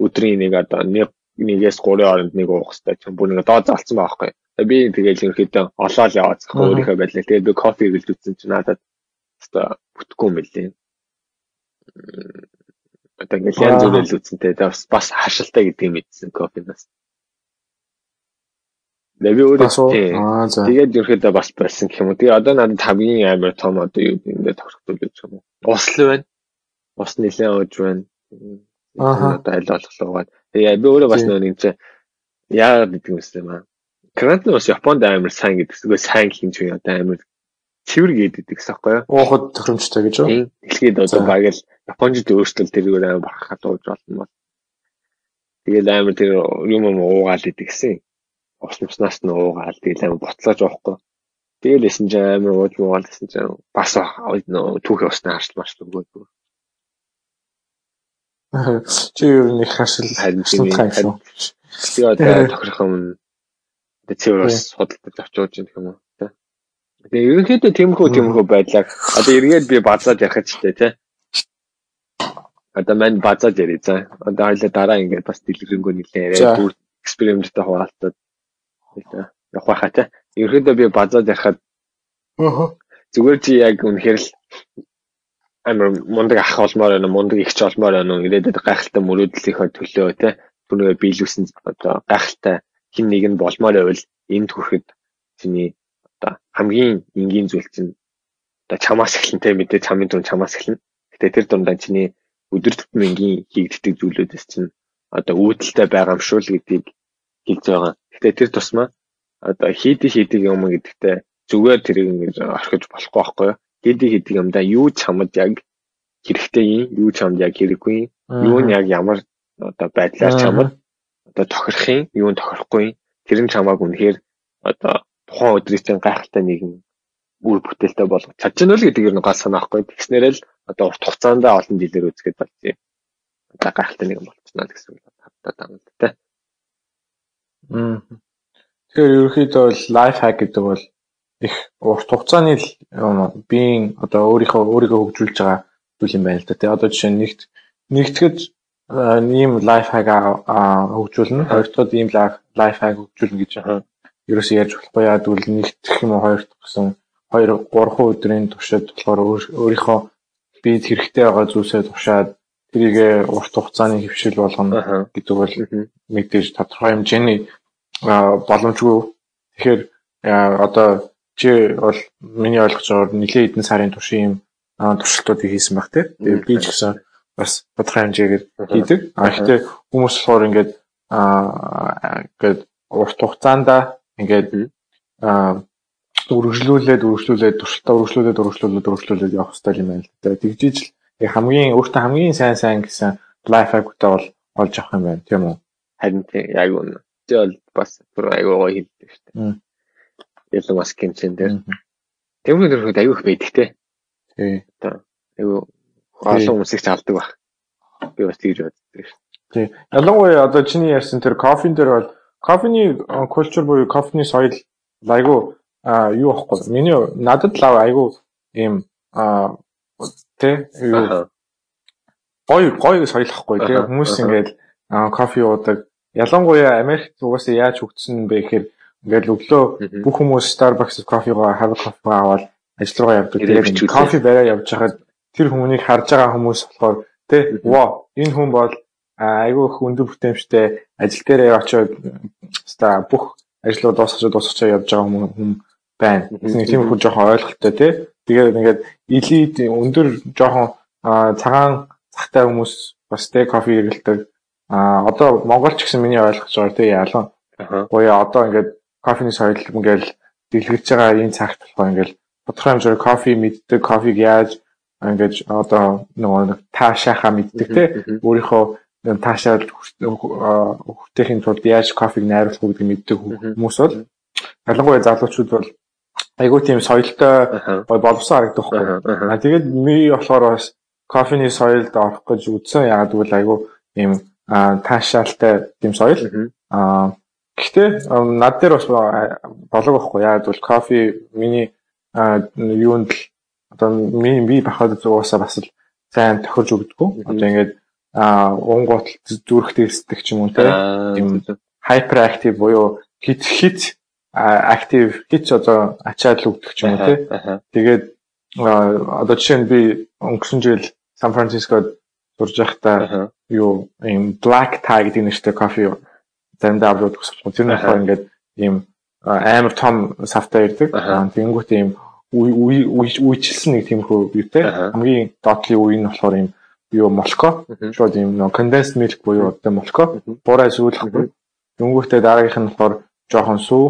өдрийн нэг одоо нэг нэгээс 3 хооронд нэг уух хэрэгтэй ч бүр нэг дооз олцсон байхгүй. Би тэгээд ерөнхийдөө олоод яваад зах өөрийнхөө байдлаа. Тэгээд би кофе гэлж үтсэн чинь надад одоо бүтггүй юм билээ одоо ингээл янз л үзэнтэй бас бас хашилтай гэдгийг мэдсэн кофенаас. Би өөрөө тэгээд ерөөдөө бас байсан гэх юм уу. Тэгээ одоо надад хамгийн амар том одоо юу ингээд тохирохтой гэж юм уу. Ус л байна. Ус нэлээд ууж байна. Аа одоо аль болохлоогаад. Тэгээ би өөрөө бас нэг чинь яагаад гэдэг юм бэ? Крант нь бас Японд амар сайн гэдэг. Зүгээр сайн юм чинь одоо амар цэвэр гэдэг гэсэн байхгүй юу? Уухад тохиромжтой гэж үү? Дэлхийд одоо баг л Японжид өөрсдөө тэргээр амар барахад ууж болно бол. Тэгээд амар тэр юм юм уугаал идэгсэн. Ус муснаас нь уугаал тэгэл амар буцлааж уухгүй. Тэгэл лсэн ч амар ууд муугаад лсэн ч бас түүхий усны харшил маршил өгөөд. *laughs* Чи юу нэг харшил харин би одоо *laughs* тохирох юм. Тэгээ чи бас судалдаж очиж юм юм уу? Тэгээ ерөнхийдөө тиймэрхүү тиймэрхүү байдлаар одоо эргээд би базаад ярих тийм тий. Одоо мань базаад ярий за. Одоо хоёлаа дараа ингээд бас дэлгэрэнгүй нэлээ яриа бүр эксперименттэй хуваалцаад явах байхаа тий. Ерөнхийдөө би базаад ярихад зүгээр чи яг үнэхээр л амар мундаг ах олмоор байна мундаг ихч олмоор байна ирээдүйд гайхалтай мөрөөдлийнхөө төлөө тий түрүүгээ биелүүлсэн одоо гайхалтай хин нэг нь болмоор байвал энд хүрэхэд чиний одоо хамгийн энгийн зүйл чинь одоо чамаас эхлэн тий мэдээ чамын дүн чамаас эхлэн гэтээ тэр дундаа чиний өдөр тутмын хийгддэг зүйлүүдээс чинь одоо үүдэлтэй байгаа юм шүү л гэдгийг хэлж байгаа. Гэтээ тэр тусмаа одоо хийдэг хийдэг юм гэдэгтээ зүгээр тэрийг ингэж орхиж болохгүй байхгүй юу? Хийдэг хийдэг юмдаа юу чамд яг хэрэгтэй юм, юу чамд яг хэрэггүй юм, юу нь яг ямар одоо байдлаар чамд одоо тохирох юм, юу нь тохирохгүй юм. Тэр нь чамааг үнэхээр одоо тухайн өдрийн гайхалтай нэгэн үр бүтээлтэй болгож чадчихна л гэдэг нь гал санаахгүй. Тэгснээрээ л одоо урт хугацаанд олон жилээр үзэхэд болж юм. Одоо гайхалтай нэгэн болчихно гэсэн үг хатаа даа тэ. Мм. Тэгэхээр ерөөхдөө бол лайф хак гэдэг бол их урт хугацааны биеийн одоо өөрийнхөө өөрийгөө хөгжүүлж байгаа зүйл юм байна л да. Тэгээ одоо жишээ нь нэгт нэгтгэж ийм лайф хак хөгжүүлнэ. Хоёрдугаар ийм лайф хак хөгжүүлнэ гэж ерөөсөө ярьж болохгүй. Яа гэвэл нэгтгэх юм уу хоёр дахь гэсэн 2 3 өдрийн туршид болохоор өөрийнхөө бид хэрэгтэй байгаа зүйлсээ тушаад тэрийгэ урт хугацааны хөвшил болгоно гэдэг бол мэдээж тодорхой хэмжээний боломжгүй. Тэгэхээр одоо чи бол миний ойлгож байгаагаар нэлээд хэдэн сарын туршийн юм туршилтуудыг хийсэн баг тийм. Тэгээд би ч гэсэн бас тодорхой хэмжээгээр хийдэг. А гэхдээ хүмүүс болохоор ингээд аа ингээд урт хугацаанд ингээд үргэлжлүүлээд үргэлжлүүлээд туршилтаа үргэлжлүүлээд үргэлжлүүлээд үргэлжлүүлээд явах хэрэгтэй юм байна л да. Тэгжиж л хамгийн өөртөө хамгийн сайн сайн гэсэн лайф хактай бол олж авах юм байна тийм үү? Харин тийм яг үнэ. Тэ бол бас бүр аюу гоё хэлдэг шүү дээ. Ялан бас гинцэн дээр. Тэмүгээр хөрөд аюу их байдаг те. Тий. Одоо аюу олон хүмүүсийг цаалдаг баг. Би бас тэгж боддог шүү. Тий. Ялангуяа одоо чиний ярьсан тэр кофен дээр бол кофений культур буюу кофений соёл айгу юу ахгүй. Миний надад лав айгу ийм тэ юу? Гой гой соёлохгүй тэ хүмүүс ингээд кофе уудаг. Ялангуяа Америкт угаасаа яаж хөгжсөн бэ гэхээр ингээд өглөө бүх хүмүүс Starbucks кофегоо хавь кофе аваад ажил руугаа явдаг. Тэгээд кофе бариа явж хахад тэр хүмүүнийг харж байгаа хүмүүс болохоор тэ воо энэ хүн бол айгүй их өндөр бүтээмжтэй ажил дээрээ очиод ста бүх ажлууд дуусгаж дуусгаж явж байгаа хүн байна. Нэг тиймэрхүү жоохон ойлголттой тий. Тэгээд ингээд элит өндөр жоохон цагаан цагтай хүмүүс бас тий кофе хэрэгэлдэг. А одоо Монголч гэсэн миний ойлгож байгаа тий ялан. Гоёо одоо ингээд кофений соёл ингээл дэлгэрч байгаа энэ цагт болохоор ингээл тодорхой хэмжээгээр кофе мэддэг, кофег яаж ингээд одоо нөгөө таашаахаа мэддэг тий. Өөрийнхөө таашаал хүртэхийн тулд яаж кофег найруулах вэ гэдгийг мэддэг хүмүүс бол ялангуяа залуучууд бол айгүй тийм соёлтой боловсон харагдах байхгүй. А тэгээд ми болохоор бас кофений соёлд орох гэж үзсэн. Яг гэвэл айгүй ийм таашаалтай тийм соёл. А гэхдээ над дээр бас болог байхгүй. Яг гэвэл кофе миний юунд л одоо миний би бахад зуусаа бас л сайн тохирж өгдөггүй. Одоо ингээд а унгуут зүрх дээсдэг ч юм уу тийм hyperactive буюу хит хит актив хич одоо ачаал өгдөг ч юм уу тий. Тэгээд одоо жишээ нь би өнгөрсөн жил Сан Францискод сурж байхдаа юу ийм black tie гэдэг нэртэй кофе заримдаа аваад өгсөн. Тэр нь болохоор ингээд ийм амар том савтай ирдэг. Тэнгүүт ийм үйчилсэн нэг тиймэрхүү юутэй. Хамгийн доотлын үе нь болохоор ийм юу молко. Шууд ийм нөө condensed milk буюу одоо молко. Бураа сүүлэхгүй. Тэнгүүтээ дараагийнх нь болохоор жоохон сүү.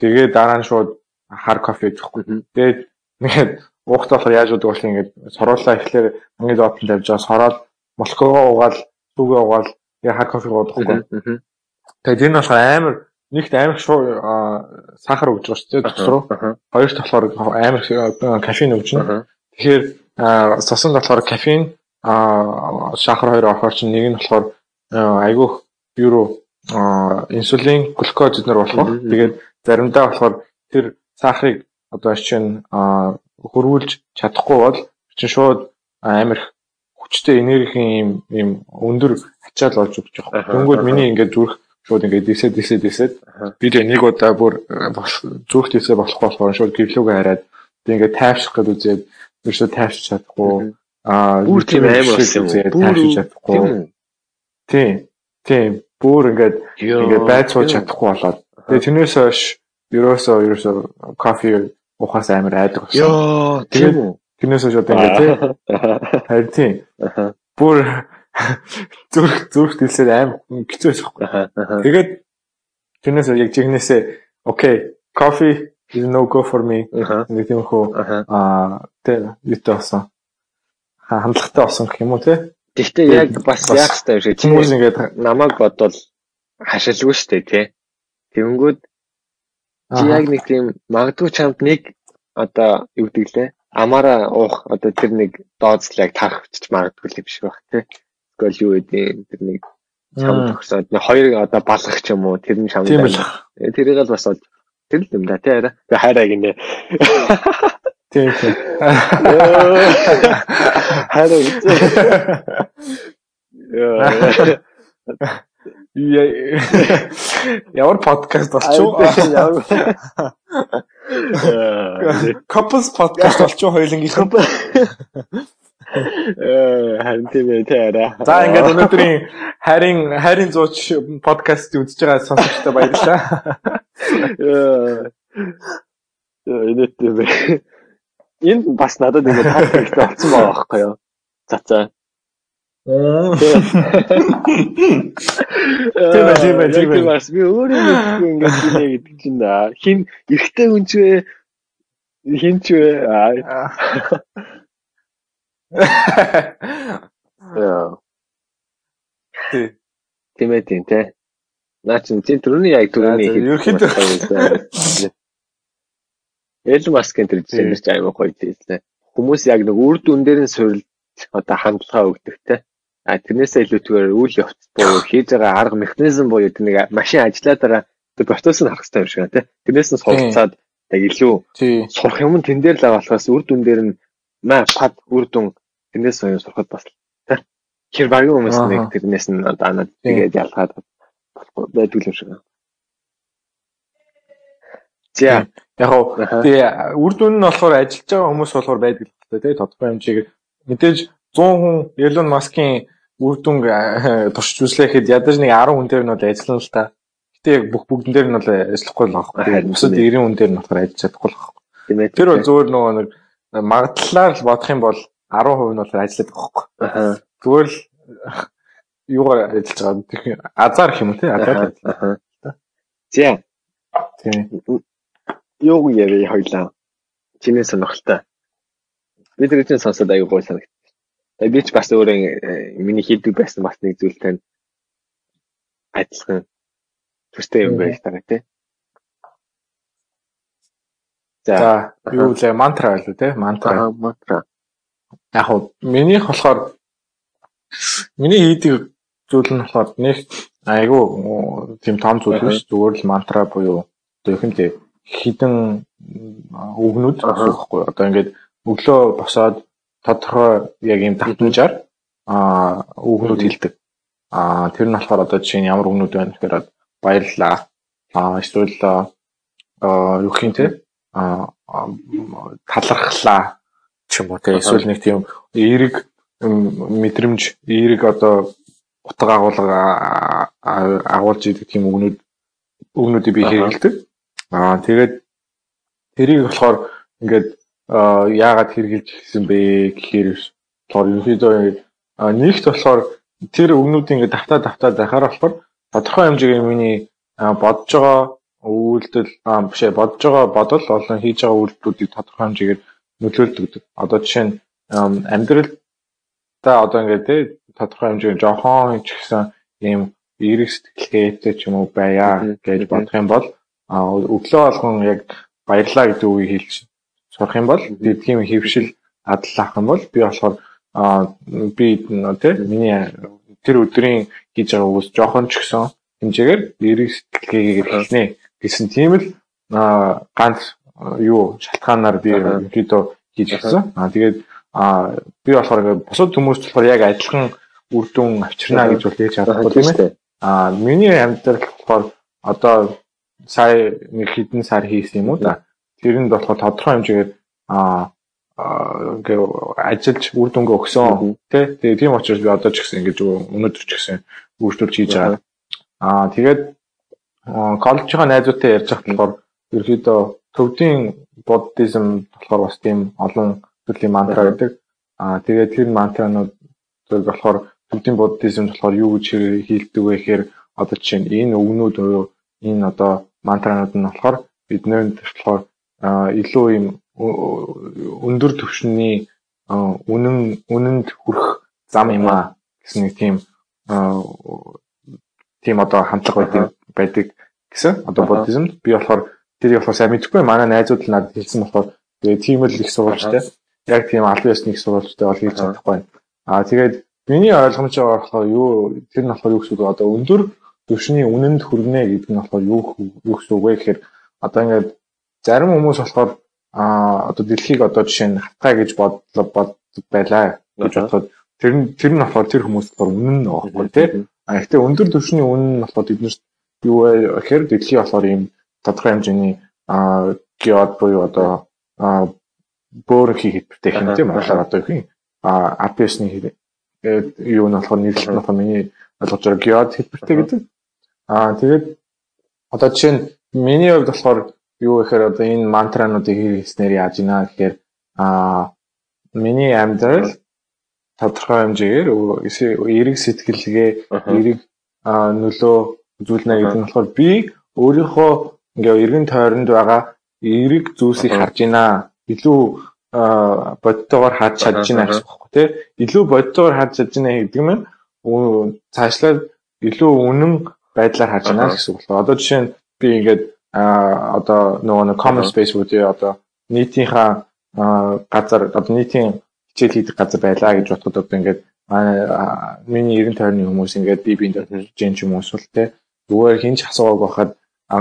Тэгээ дараа нь шууд хар кофе идэхгүй. Тэгээд ингээд уухт болохоор яаж удаг бол ингээд соруулаа ихлээр хамгийн доотлон тавьж байгаа сороод молкогоо угаал сүүгээ угаал тэгээ хар кофе уудахгүй. Тэгээд энэ болохоор амар нэгт амар сахар өгж байгаа шүү дээ дотор руу. Хоёрт болохоор амар кофеин өгж байна. Тэгэхээр цуснд болохоор кофеин а сахар хоёр орохоор чинь нэг нь болохоор айгүйх бюро инсулин глюкоз эднэр болох. Тэгээд заримдаа болохоор тэр сахарыг одоо чинь хөрвүүлж чадахгүй бол чинь шууд амар хүчтэй энергийн юм юм өндөр ачаал болж өгч байгаа. Дөнгөд миний ингээд зүрх шууд ингээд дисэд дисэд дисэд би тэгээ нэг удаа бүр зүрх дисээ болохгүй болохоор шууд гэрлүүгээ хараад би ингээд тайвших гэж үзээд ерөөсөө тайвшиж чадахгүй аа бүр тийм амар болсон юм. Тайвшиж чадахгүй. Тийм. Тийм. Бүр ингээд ингээд байд сууж чадахгүй болоод тэгээ тэрнээс хойш ерөөсөө ерөөсөө кофе ухаас амар айдаг болсон. Йоо, тийм үү. Тэрнээс хойш одоо ингээд тийм. Харин тийм. Бүр зүрх зүрх дэлсээр аим хэцүү байсан. Тэгээд тэрнээс яг жигнэсээ окей, coffee is no go for me. Нэг тийм хөө аа тэ юутай болсон. Хандлагатай болсон гэх юм уу те? Гэхдээ яг бас яах хэрэгтэй шиг хүмүүс ингээд намайг бодвол хашилгүй штэ тий. Тэнгүүд чи яг нэг тийм магадгүй чамд нэг одоо юу гэдэг лээ? Амаараа уух одоо тэр нэг дооцлыг тарах ч магадгүй л биш байх тий. Эсвэл юу гэдэг тэр нэг чам төгсөөд нэг хоёр одоо балгах ч юм уу тэр нь л тэрийг л бас тэр л юм да тий арай. Тэгээ хайраа гинэ тийм тийм хайраа Ямар подкаст болчих вэ? Couples podcast болчих хоёулангийнх нь. Э харин тийм ээ таараа. За ингээд өнөөдрийн харин харин зууч подкаст үзэж байгаа сонсогчдод баярлалаа. Э энэ тийм энэ бас надад ингээд подкаст болсон байгаа байхгүй юу? За за. Ээ тийм ээ тийм. Бас би өөрөө мэдгүй ингээд тийм ээ гэдэг чинь хин эрэгтэй хүн ч вэ? Хин ч вэ? Яа. Тийм ээ тийм те. Наа чи тийм түрүүний яг түрүүний ерөөхдөө Эл маскын тэр зэмэрч аймаг гоё тийлээ. Хүмүүс яг нэг үр дүн дээр нь суурилж одоо хандлага өгдөг те. А тэрнээсээ илүүтэйгээр үйл явц буюу *coughs* хийж байгаа арга механизм буюу тэр нэг машин ажиллаад байгаа тэр процесс нь харах хэрэгтэй юм шиг байна те. Тэрнээс нь суралцаад яг илүү сурах юм тэн дээр л болохоос үр дүн дээр нь маа пад үр дүн тэрнээс нь сурахад бас те. Тэр багийн хүмүүс нэг тэрнээс нь одоо анаад тэгээд ялгаад болохгүй байдгүй юм шиг байна. За яг гоо тэгээ үр дүн нь болохоор ажиллаж байгаа хүмүүс болохоор байдаг л та тий тодорхой хэмжээгээр мэдээж 100 хүн Elon Musk-ийн үр дүнг *laughs* туршиж үзлэхэд ядаж нэг 10 хүн дээр нь бол ажиллана л та. Гэтэ яг бүх бүгдэн дээр нь бол ажиллахгүй л байхгүй. Бусад 90 хүн дээр нь болохоор ажиллаж чадахгүй л байхгүй. Тийм ээ. Тэр бол зөвөр нөгөө нэг магадлалаар л бодох юм бол 10% нь бол ажиллаад байгаа байхгүй. Аа. Зүгээр л юугаар ажиллаж байгаа. Азар гэх юм уу те? Азар. За. Тийм. Юу яавэ хоёлаа. Чиний сонирхолтой. Бид тэр чинь сонсоод аягүй гой санагд. Тэгээ би ч бас өөрөө э, миний хийдэг байсан бас нэг зүйл тань адилхан төстэй юм байж байгаа тий. За юу лээ мантра байлуу тий мантра. Мантра. Яг уу минийх болохоор миний хийдэг зүйл нь болохоор нэг айгүй тийм том зүйл биш зүгээр л мантра буюу одоо их юм тий хідэн үгнүүд байхгүй. Одоо ингээд өглөө босоод тодорхой яг юм давтамжаар аа үгнүүд хэлдэг. Аа тэр нь болохоор одоо жишээ нь ямар үгнүүд байна гэхээр баярлалаа. Аа эсвэл аа юу юм те? Аа талархлаа ч юм уу те? Эсвэл нэг тийм эерэг мэдрэмж эерэг одоо утга агуулга агуулж идэг тийм үгнүүд үгнүүдийг би хэрэгэлдэг. Аа тэгээд тэрийг болохоор ингээд яагаад хэрэгжилж гисэн бэ гэхээр болохоор ерөнхийдөө нэгт болохоор тэр өгнүүдийн ингээ давтаа давтаа захаар болохоор тодорхой хэмжээний миний бодож байгаа үйлдэл биш ээ бодож байгаа бодол болон хийж байгаа үйлдэлүүдийг тодорхой хэмжээгээр нөлөөлдөг. Одоо жишээ нь амьдрал та одоо ингээ тий тодорхой хэмжээгээр жохон ч гэсэн ийм эерэг сэтгэлгээтэй ч юм уу байя гэж бодох юм бол өглөө болгон яг баярлаа гэдэг үгийг хэлж сурах юм бол тийм хөвшил адал авах юм бол би болохоор би тий миний тэр өдрийн хийж байгаа үгс жоохон ч гэсэн хэмжээгээр эерэг сэтгэлгээгээр хэлнэ гэсэн тийм л ганц юу шалтгаанаар би ерөнхийдөө хийж гисэн. Аа тэгээд би болохоор бусад хүмүүс болохоор яг адилхан үр дүн авчирна гэж бол хийж чадахгүй тийм ээ. Аа миний амьдрал болохоор одоо сая нэг хэдэн сар хийсэн юм уу да. Тэр нь болохоор тодорхой хэмжээгээр аа ингээ ажиллаж үр дүнгээ өгсөн тий. Тэгээ тийм учраас би одоо ч гэсэн ингэж өнөөдөр ч гэсэн үйлчлүүлж хийж байгаа. Аа тэгээд коллежийн найзуудтай ярьж байгаа болохоор ерөөдөө төвдийн буддизм болохоор бас тийм олон төрлийн мантра гэдэг. Аа тэгээд тэр мантранууд зөв болохоор төвдийн буддизм болохоор юу гэж хийлдэг вэ гэхээр одоо жишээ нь энэ өгнүүд буюу энэ одоо мантранууд нь болохоор биднээс болохоор илүү юм өндөр түвшний үнэн үнэнд хүрэх зам юм а гэсэн нэг тийм тийм одоо хандлага байдаг байдаг гэсэн одоо буддизм би болохоор тэрийг болохоор сайн мэдэхгүй. Манай найзууд л надад хэлсэн болохоор тэгээ тийм л их сурвалжтай яг тийм албан ёсны их сурвалжтай бол хийж чадахгүй. Аа тэгээд миний ойлгомжоор болохоор юу тэр нь болохоор юу гэсэн үг одоо өндөр төвшний үнэнд хүрнэ гэдэг нь болохоор юу юу гэсэн үг вэ гэхээр одоо ингээд зарим хүмүүс болохоор аа одоо дэлхийг одоо жишээ нь хатгай гэж бодлоо боддог байлаа гэж бодоход тэр нь тэр нь болохоор тэр хүмүүс болохоор үнэн нь байхгүй тийм. А гэхдээ өндөр түвшний үнэн нь болохоор биднэрт юу вэ? Гэхээр дэлхий болохоор ийм тодорхой хэмжээний аа геод буюу одоо бөөр хийхэд бүтээх юм тийм болохоор одоо юу юм. А APS-ны юу нь болохоор нэрлэлт нь болохоор миний ойлгож байгаа геод хэлбэртэй гэдэг. Аа тэгээд одоо жишээ нь миний хувьд болохоор юу гэхээр одоо энэ мантрануудыг хийснээр яаж ийна гэхээр аа миний амьдрал тодорхой хэмжээгээр эрэг сэтгэлгээ эрэг нөлөө үзүүлнэ гэдэг нь болохоор би өөрийнхөө ингээ эргэн тойронд байгаа эрэг зүйлсийг харж байна. Илүү бодтойгоор харж чадж байна гэсэн үг байхгүй тий. Илүү бодтойгоор харж чадж байна гэдэг нь цаашлаа илүү үнэн байдлаар харж байна гэсэн үг байна. Одоо жишээ нь би ингээд одоо нөгөө нэг common space үүдээ одоо нийтийнхаа газар одоо нийтийн хичээл хийдэг газар байлаа гэж бодоход одоо ингээд миний эрен тойрны хүмүүс ингээд би биэнд хэлж юм юм уусвал те зүгээр хинч асуугааг байхад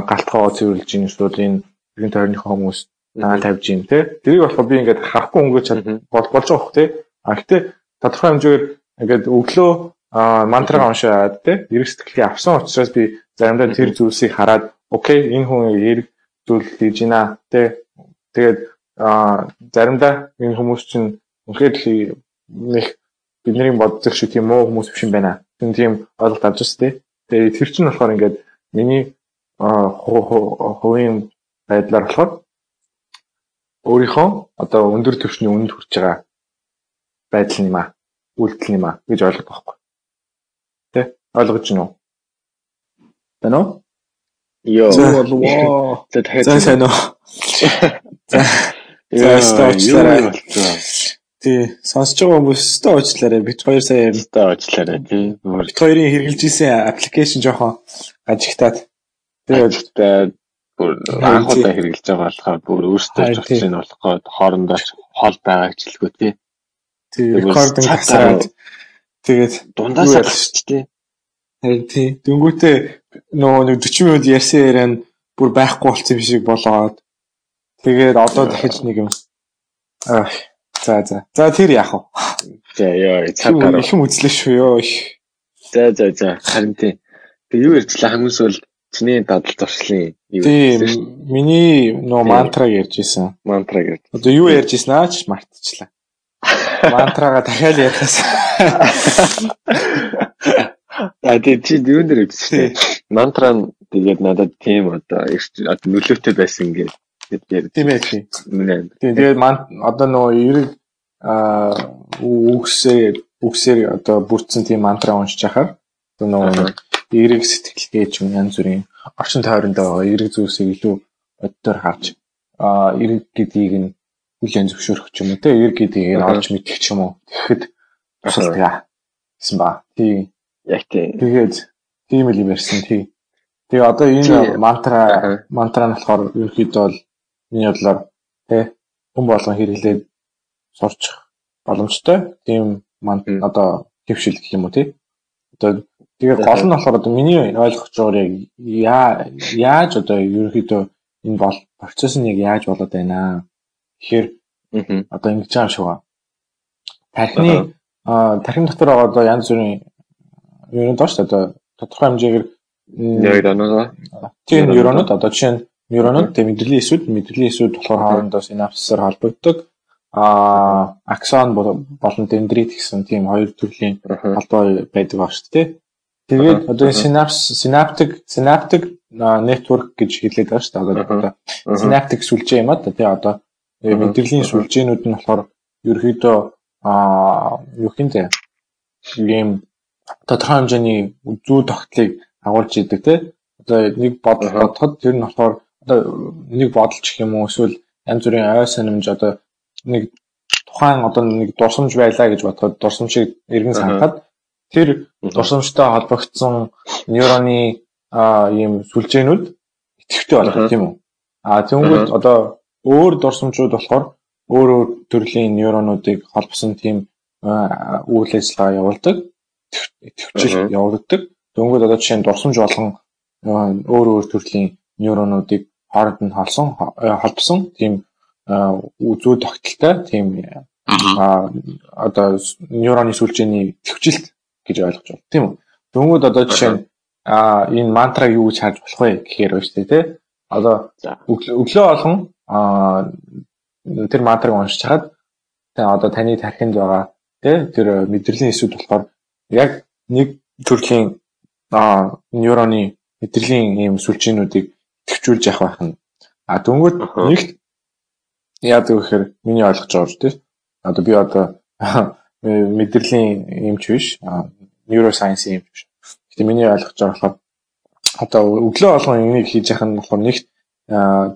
галтгоо цэвэрлж ийн эсвэл энэ эрен тойрныхоо хүмүүс наа тавьж ийн те. Тэрийг болохоор би ингээд харахгүй өнгөж болж хөх те. А гэтээ тодорхой хэмжээгээр ингээд өглөө мантрага уншаад те эрэг сэтгэлгээ авсан учраас би заримдаа тэр зүйлсийг хараад окей энэ хүн эрэг зүйл хийж байна те тэгээд заримдаа энэ хүмүүс чинь үнэхээр нэг бидний боддог шиг тийм муу хүмүүс биш юм байна. Тэр тийм ойлголт авч байна тий. Тэгээ тэр чинь болохоор ингээд миний хувийн байдлаар болохоор өөрийнхөө одоо өндөр түвшний үнэнд хүрч байгаа байдал юм аа. Үйлдэл юм аа гэж ойлгох байхгүй. Ойлгож байна уу? Тэнэ үү? Йоо. За дахиад сайн уу. За. За стоочлаарай. Тий, сонсож байгаа хүмүүс өстө уучлаарай. Бид хоёр сая өстө уучлаарай тий. Бид хоёрын хэрэгжилж исэн аппликейшн жоохон гажигтаад. Тэгээд бүр анх удаа хэрэгжилж байгаа болохоор бүр өөрсдөө зурцыг нь болохгүй хоорондоо хол байгаа гэж хэлгүй тий. Тий, рекординг хасаад тэгээд дундаас алж тий. Харин тий. Дөнгөтэй нөгөө нэг 40 минут ярьсан яриа нь бүр байхгүй болсон юм шиг болоод тэгээд одоо дахиж нэг юм аа За за. За тэр яах вэ? За ёо цаг гараа. Их юм үзлээ шүү ёо. За за за. Харин тийм. Тэг юу ярьчлаа хүмүүс бол чиний дадал зуршлын юу Тийм. Миний нөө мантраг ярьж исэн. Мантраг ярьж. Одоо юу ярьж исэн аа ч мартчихлаа. *laughs* Мантрага дахиад яриас. *laughs* А тий чи юун дээр үзсэн. Мантра нь тэгээд надад тийм одоо нөлөөтэй байсан гэдэг Тийм ээ тийм. Тэгээд ман одоо нөгөө эрэг аа үгсээр үгсээр одоо бүрдсэн тийм мантра уншиж хахаар одоо нөгөө эрэг сэтгэлгээ ч юм янз бүрийн орчин тойрондоо байгаа эрэг зүйлсийг илүү боддоор харж аа эрэг гэдгийг нь хүлээн зөвшөөрөх ч юм уу те эрэг гэдгийг нь олж мэдэх ч юм уу тэгэхэд тусалдаг гэсэн ба. Тийм. Яг тийм. Тэгээд тийм л юм ярьсан тий. Тэгээ одоо энэ мантра мантра нь болохоор ерөөхдөө бол миний бодлоор тий хүн болгон хэрэглээд сурч боломжтой. Тийм манд одоо төвшил гэх юм уу тий. Одоо тэгээ гол нь болохоор одоо миний ойлгож байгаагаар яг яаж одоо ерөөхдөө энэ бол процесс нь яг яаж болоод байна. Тэгэхээр одоо ингэж байгаа байна. Тархины тархин дотор байгаа одоо янз бүрийн юу юм доош одоо тодорхой хэмжээгээр нейронууд тийм нейронууд одоо жишээ нь нейронууд тийм мэдрэлийн эсүүд мэдрэлийн эсүүд болохоор хоорондоо синапсаар холбогддог. А аксон болон дендрит гэсэн тийм хоёр төрлийн холбоо байдаг ба шүү дээ. Тэгээд одоо синапс синаптик синаптик network гэж хэлээд байгаа шүү дээ. Одоо синаптик сүлжээ юм а тий одоо. Мэдрэлийн сүлжээнүүд нь болохоор ерөөхдөө а юу хинтээ юм тодорхой хэмжээний зүү тогтлыг агуулж идэг тий. Одоо нэг бодол бодоход тэр нь болохоор одоо нэг бодолч гэх юм уу эсвэл янз бүрийн ой санамж одоо нэг тухайн одоо нэг дурсамж байлаа гэж бодоход дурсамжийг эргэн санахад тэр дурсамжтай холбогдсон нейроны ийм сүлжээнүүд идэвхтэй болох тийм үү? А тэгвэл одоо өөр дурсамжууд болохоор өөр өөр төрлийн нейронуудыг холбосон тийм үйл ажиллагаа явуулдаг, идэвхжил явуулдаг. Дөнгөд одоо жишээ нь дурсамж болгон өөр өөр төрлийн нейронуудыг хооронд нь холсон холбосон тийм зүй тогтолтой тийм одоо нейроны сүлжээний төвчлэлт гэж ойлгож байна. Тийм үү? Дөнгөд одоо жишээ нь энэ мантраг юу гэж харж болох вэ гэхээр байна шүү дээ тий. Одоо өглөө болгон а тэр мантраг уншиж хаад тэгээ одоо таны тархинд байгаа тий тэр мэдрэлийн эсүүд болохоор яг нэг төрлийн а нейроны мэдрэлийн ийм сүлжээнүүдийг төвчүүлж явах байх нь. А дөнгөд нэгт яадаг вэ гэхээр миний ойлгож байгаа шүү дээ. Одоо би одоо *laughs* мэдрэлийн юмч биш, neuroscience юм биш. Гэтэ миний ойлгож байгаа болохоор одоо өглөө болгон энийг хийж яхах нь болохоор нэгт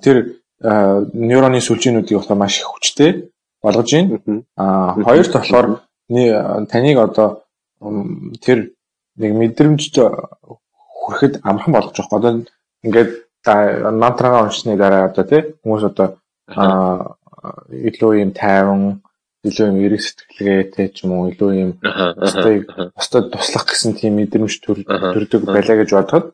тэр нейроны сүлжээнүүдийг болохоор маш их хүчтэй болгож байна. А хоёрт болохоор таныг одоо тэр нэг мэдрэмж хүрэхэд амархан болгож байгаа. Одоо ингээд мантрага уншсны дараа одоо тий хүмүүс одоо илүү юм тайван илүү юм эрэг сэтгэлгээтэй ч юм уу илүү юм бусдад туслах гэсэн тийм мэдрэмж төрдөг байлаа гэж бодоход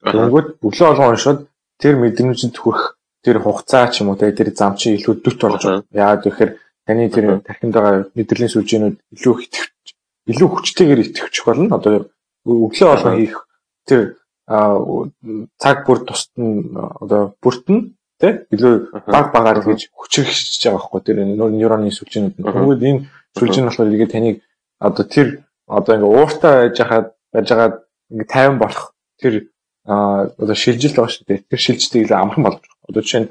дөнгөд өглөө болгон уншаад тэр мэдрэмжэнд хүрэх тэр хугацаа ч юм уу тэр зам чи илүү дөт болж байгаа. Яагаад гэхээр таны тэр тархинд байгаа мэдрэлийн сүлжээнүүд илүү илүү хүчтэйгээр итгэвчих болно. Одоо өглөө болгон хийх тэр цаг бүр тусад нь одоо бүртэн Тэ? Илүү баг багаар тэгж хүчрхэж байгаа байхгүй тэр нейроны сүлжээнүүд нь. Тэгвэл энэ сүлжээ нь болохоор игээ таныг одоо тэр одоо ингээ ууртай байж хаад байж байгаа ингээ тайван болох тэр одоо шилжилт байгаа шүү дээ. Тэр шилжилтийг илүү амархан болгож. Одоо жишээ нь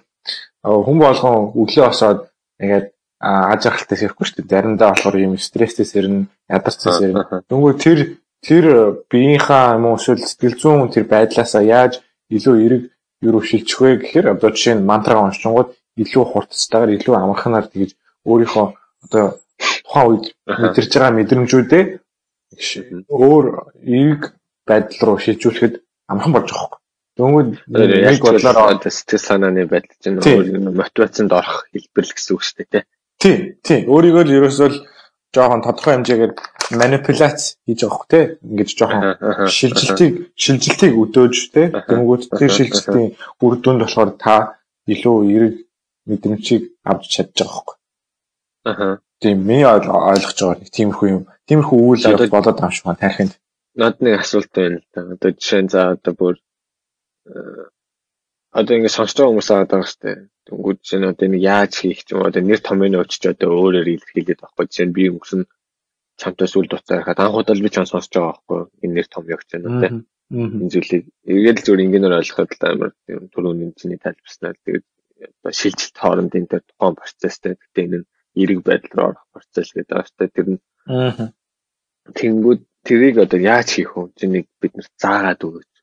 хүн болгон өглөө осоод ингээд аж аргалтай сэрхгүй шүү дээ. Заримдаа болохоор юм стресстэй сэрнэ, ядарчсан сэрнэ. Дөнгөөр тэр тэр биеийнхаа юм уу эсвэл сэтгэл зүйн тэр байдлаасаа яаж илүү эрэг юу шилжих вэ гэхээр одоо жишээ нь мантраг уншингууд илүү хурцтайгаар илүү амарханаар тэгж өөрийнхөө одоо тухайн үед мэдэрч байгаа мэдрэмжүүдээ өөр эерэг байдал руу шилжүүлэхэд амархан болж байгаа юм. Дөнгөд нэг бодлоор сэтгэл санааны байдал чинь өөр мотивацанд орох хэлбэр л гэсэн үг шүү дээ тий. Тий. Өөрийгөө л ерөөсөө л жоохон тодорхой хэмжээгээр манипуляц хийж байгаа хөх те ингэж жоохон шилжилтийг шилжилтийг өдөөж те тэнгууд тэр шилжилтийн үр дүнд болохоор та илүү эрэг мэдрэмжийг авч чадж байгаа хөх. Аа. Тийм миний ойлгож байгаа нэг тиймэрхүү юм. Тиймэрхүү үйл явдал болоод байгаа юм шиг байна тархинд. Над нэг асуулт байна л да. Одоо жишээ нь за одоо бүр одоо ингэ сонсож байгаа хүмүүс аваад байгаа дээ. Тэнгүүд чинь одоо нэг яаж хийх ч юм одоо нэр томьёо өчч одоо өөрөөр илэрхийлээд байхгүй. Жишээ нь би өнгөрсөн чамтай сүл дуцаа харахад анхудаа би чам сонсож байгаа байхгүй. Энэ нэр томьёо гэж байна үү? Энэ зүйлийг эргээд л зөв ингээнээр ойлгоход л амар түрүүний чиний тайлбарснаар тэгээд одоо шилжилт хоорондын тэр тухайн процесстэй гэхдээ энэ нь эрэг байдал руу орох процесс гэдэг дээ. Тэр нь Тэнгүүд тэрийг одоо яаж хийх вэ? Чиний бид нар заагаад өгөөч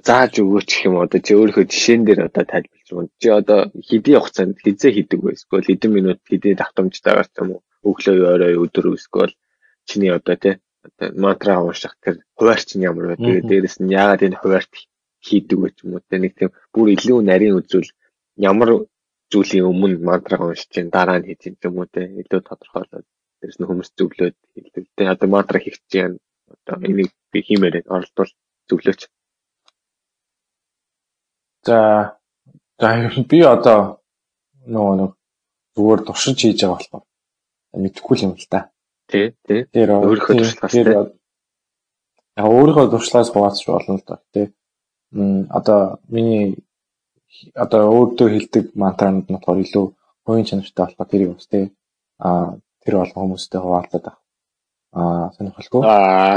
зааж өгөөч юм одоо чи өөрийнхөө жишээн дээр одоо тайлбарлаж өгөн. Чи одоо хэдийн хугацаанд хизээ хийдэг вэ? Эсвэл хэдэн минут хэдийн давтамжтайгаар ч юм уу өглөө орой өдөр эсвэл чиний одоо тий мантраа унших тэр хуваарч нь ямар вэ? Тэгээд дээрэс нь яагаад энэ хуваарт хийдэг вэ ч юм уу те нэг тийм бүр илүү нарийн үзүүл ямар зүйлийн өмнө мантраа уншиж чинь дараа нь хийж юм уу те илүү тодорхойлоод дээрэс нь хүмүүс зөвлөөд хэлдэг. Тэ одоо мантра хийх чинь одоо энийг би хиймээр оролдвол зөвлөөч. За за би одоо нөгөө нэг зүгээр туршиж хийж байгаа болохоор мэдэхгүй юм л да. Тий, тий. Өөрийнхөө туршлагаас тий. Яг өөрийнхөө туршлагаас хуваалцж болно л да. Тий. М одоо миний одоо өөртөө хэлдэг мантранууд нь болохоор илүү хувийн чанартай болохоор тэрийг бас тий. А тэр болгон хүмүүстэй хуваалцаад. Аа сонирхолтой. *laughs* Аа.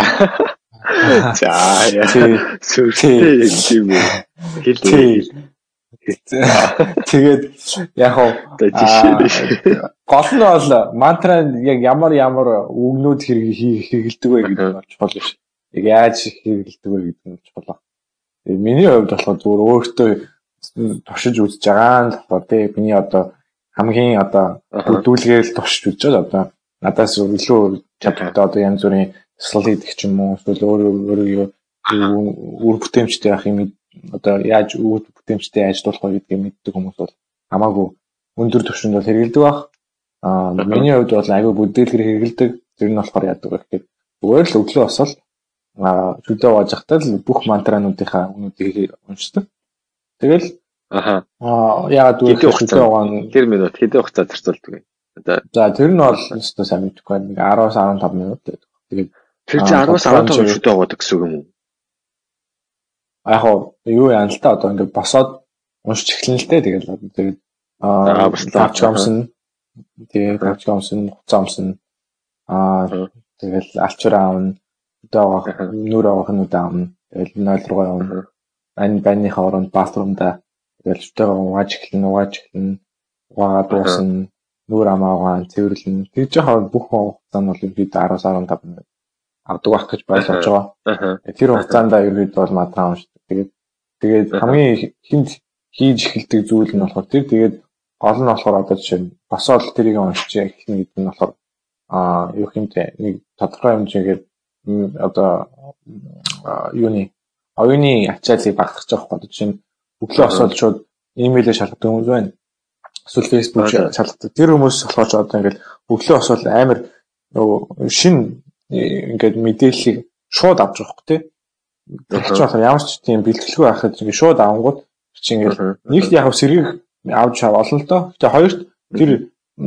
За яа. Сүртэй юм уу? Хэлээ. Тэгээд яг гол нь бол мантра яг ямар ямар үгнүүд хэрэгэлдэг вэ гэдэг нь чухал биш. Яг яаж хэрэгэлдэг вэ гэдэг нь чухал. Миний хувьд болохоор зүгээр өөртөө туршиж үзэж байгаа нь болохоор тий миний одоо хамгийн одоо бүдүүлгээл туршиж үзэж байгаа одоо надаас илүү чадвартай одоо янз бүрийн слайд хийдэг ч юм уу эсвэл өөр өөр үр бүтээмжтэй байх юм одоо яаж үр бүтээмжтэй ажиллах вэ гэдгийг мэддэг хүмүүс бол хамаагүй өндөр түвшинд бол хэрэгэлдэг баг. Аа миний хувьд бол аягүй бүдээлгэр хэрэгэлдэг. Тэр нь болохоор яадаг вэ гэхээр зүгээр л өглөө босол аа шүдэ угааж захтаа л бүх мантрануудынхаа үнүүдийг уншдаг. Тэгэл аха аа яагаад үгүй шүдэ угаан тэр минут хэдэн хугацаа зарцуулдаг вэ? Одоо за тэр нь бол өстө сайн мэдэхгүй нэг 10-аас 15 минут байдаг. Тэгээд тэр чинь 10-аас 15 шүдэ угаадаг гэсэн үг юм уу? яг юу яана л та одоо ингээд босоод уншиж эхлэн л дээ тэгэл тэгээд аа тавч амсан тэгээд тавч амсан хуцаа амсан аа тэгэл алчраа аавна одоо нүр авах нь удаа аавна тэгэл 0 руу явна. Ань банийхаа оронд батрумда тэгэл шүтэйгээ угааж эхлэн угааж эхлэн угаа дуусна нүр амаагаа цэвэрлэн. Тэгж яхаа бүх хугацаа нь бол бид 10-15 минут авдаг байх гэж байлгаж байгаа. Тэр хугацаанд ерөөд бол матраа уншдаг. Тэгээд тэгээд хамгийн хүнд хийж эхэлдэг зүйл нь болохоор тэр тэгээд гол нь болохоор одоо жишээ нь босоод тэрийг уншиж эхэлнэ гэдэг нь болохоор аа юу хэмтэй нэг тодорхой хэмжээгээр одоо юуны оюуны ачааллыг багтгах жоох гэдэг чинь өглөө босоод шууд имэйлээр шалгадаг хүмүүс байна. Эсвэл Facebook шалгадаг. Тэр хүмүүс болохоор ч одоо ингээд өглөө босоод амар нөгөө шин ингээд мэдээллийг шууд авч хөөх тий. Тэгж болохоор ямар ч тийм бэлтгэлгүй байхад ингэ шууд авангууд чи ингээл нэгт яг сэргийг авч олно л доо. Тэгээ хоёрт тэр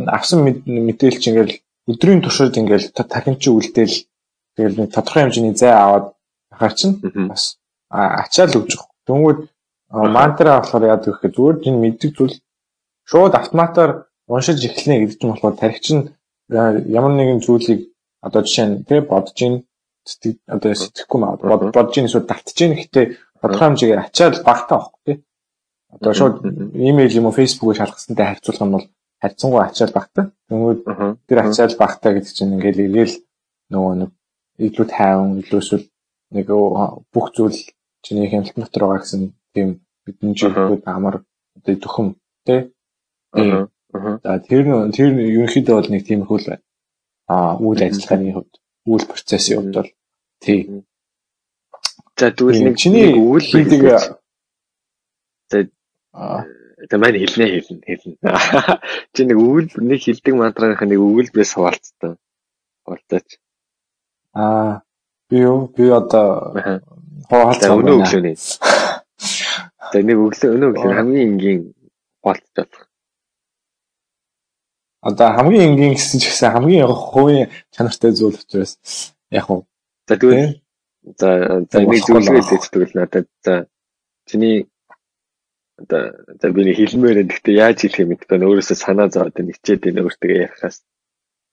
авсан мэдээлэл чи ингээл өдрийн туршид ингээл тархин чи үлдээл тэгэл нэг тодорхой хэмжээний зай аваад ахаар чинь бас ачаал өгж байгаа. Тэнгүүд мантра болохоор яадаг гэхээр зүгээр энэ мэддэг зүйл шууд автоматар уншиж эхлэнэ гэдэг чинь болохоор тархич нь ямар нэгэн зүйлийг одоо жишээ нь тий бодож ийн одоо сэтгэхгүй маа бодож ийн эсвэл давтж ийн гэхдээ тодорхой хэмжээгээр ачаал багтаа байхгүй тий. Одоо шууд имэйл юм уу фейсбүүкээр шалгасантай харьцуулах нь бол харьцангуй ачаал багтаа. Тэгмээд тэр ачаал багтаа гэдэг чинь ингээл игээл нөгөө нэг илүү тайван илүү эсвэл нэг бүх зүйл чиний хяналт дотор байгаа гэсэн тийм бидний жишээд амар одоо төхөм тий. За тэр тэр ерөнхийдөө бол нэг тиймэрхүү л байна. Аа үйл ажиллагааны хувьд үйл процессын хувьд бол Тий. За тэгвэл нэг чиний үйл хийдэг За тэгээ маань хэлнэ хэлнэ хэлнэ. *laughs* Чи нэг үйл нэг хилдэг мантраных нэг өгүүлбэрээс хуваалцсан. Хуваалцаач. Аа би юу би одоо хуваалцсан. Өнөө өглөөний. *laughs* За нэг өглөө өнөө өглөө хамгийн энгийн хуваалцаж болох. Одоо хамгийн энгийн гэсэн ч гэсэн хамгийн хувийн чанартай зүйл учраас яг уу За тэгвэл за за нэг зүйлгээ хэлчихдэг л надад за чиний одоо за би хэлмээр гэхдээ яаж хэлэх юм бэ? Өөрөөсөө санаа зовоод байна. Хичээд байна өөртөө ярихаас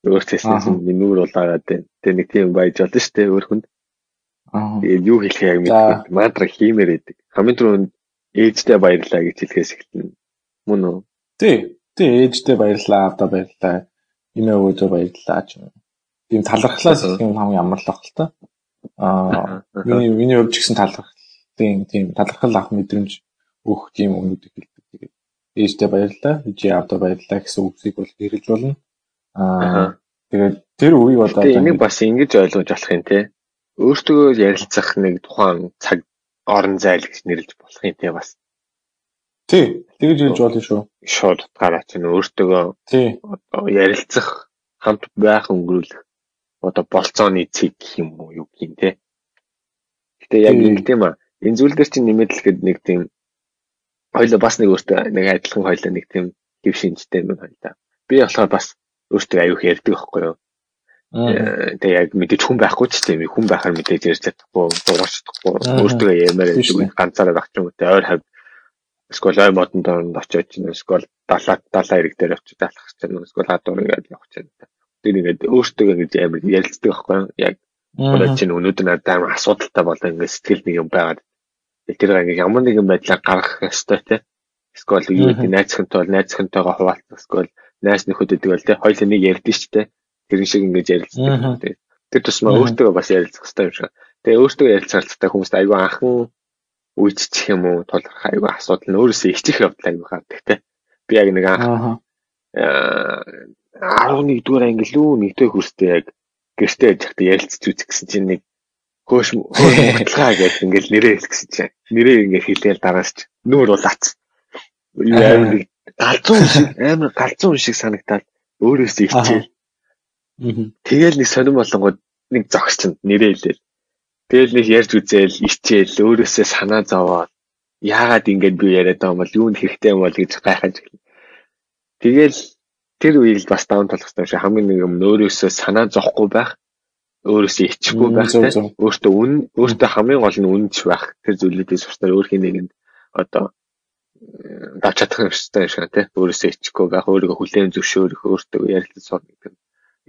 өөртөөс нь нүүр улаагаад байна. Тэгээ нэг тийм байж болно шүү дээ өөр хүнд. Тэгээд юу хэлэх яг мэдгүй. Мантра хиймээр байдаг. Хамгийн түрүүнд ээжтэй баярлаа гэж хэлхээс эхэлнэ. Мөн үү? Тий. Тий ээжтэй баярлаа, авда баярлаа. Имээ өөдөө баярлаа ч юм тийм талархлаас юм хамгийн амарлах л та. Аа *laughs* миний миний хувьд ч гэсэн талархлын тийм талархал авах мэдрэмж өгөх тийм өмнөд хэлдэг. Тэгээд ээжтэй баярлалаа, ижи авда баярлалаа гэсэн үгсийг бол хэрэгж болно. Аа Тэгээд тэр үеийг одоо энийг бас ингэж ойлгож болох юм те. Өөртөө ярилцах нэг тухайн цаг орон зайл гэж нэрлэж болох юм те бас. Тий, тэгж хэлж болно шүү. Шууд гараач нь өөртөө ярилцах хамт байх өнгөрүүлэх одоо болцооны цэг юм уу юу гин те. Гэтэ яг нэг тийм а энэ зүйл дээр чинь нэмээд л хэд нэг тийм хоёлоо бас нэг өөртөө нэг адилхан хоёлоо нэг тийм хэв шинжтэй юм хоёлаа. Би болохоор бас өөртөө аюух ярьдаг байхгүй юу. Тэгээ яг мэдээж хүн байхгүй ч тийм хүн байхаар мэдээж ярьж чадахгүй, дуурч чадахгүй. Өөртөө ямаар ганцаараа багч юм уу те ойр хавь эсвэл ой модон доонд очиж чинь эсвэл далаа далаа ирэг дээр очиж алах чинь эсвэл хадуур ингээд явах чинь. Тэр ингээд өөртөө ингэж амар ярилцдаг байхгүй. Яг Гурав чинь өнөөдөр надад амар асуудалтай болоо ингээд сэтгэл нэг юм байгаад тэр ингээд ямар нэгэн байдлаар гаргах ёстой те. Эсвэл юу гэдэг найзхантай бол найзхантайгаа хуваалцах эсвэл найз нөхөдөд бол те хоёул нэг ярьдэн шүү дээ. Тэрэн шиг ингээд ярилцдаг те. Тэр тусмаа өөртөө бас ярилцах хэрэгтэй юм шиг. Тэгээ өөртөө ярилцахтай хүмүүст айгүй анхан үйдчих юм уу тулгарх айгүй асуудал нь өөрөөсөө ичих явдал айгүй гардаг те. Би яг нэг анх 11 дугаар англи лүү нэгдүгээр хүрстээ яг гэртээ яж захта ярилцж үзэх гэсэн чинь нэг хөөш хөөшлгаа гэж ингээл нэрээ хэлэх гэсэн чинь нэрээ ингээд хэлээл дараас ч нүүр улаац. Юу амар галзуу шиг амар галзуу шиг санагдаад өөрөөсөө ичээл. Тэгэл нэг сонирн болонгод нэг зогс чинь нэрээ хэлээл. Тэгэл нэг ярьж үзээл ичээл өөрөөсөө санаа зовоод яагаад ингэж би яриад байгаа юм бол юунд хэрэгтэй юм бол гэж гайхаж. Тэгэл тэр үеийг бас даун толох хэрэгтэй шиг хамгийн нэг юм өөрөөсөө санаа зовхгүй байх өөрөөсөө ичихгүй байх өөртөө үн өөртөө хамгийн гол нь үнэнч байх. Тэр зүйлүүдээс суртаар өөрхийн нэгэнд одоо давч чадах юм шиг тий өөрөөсөө ичихгүй байх өөрийгөө хүлээн зөвшөөрөх өөртөө ярилцаж сурах гэдэг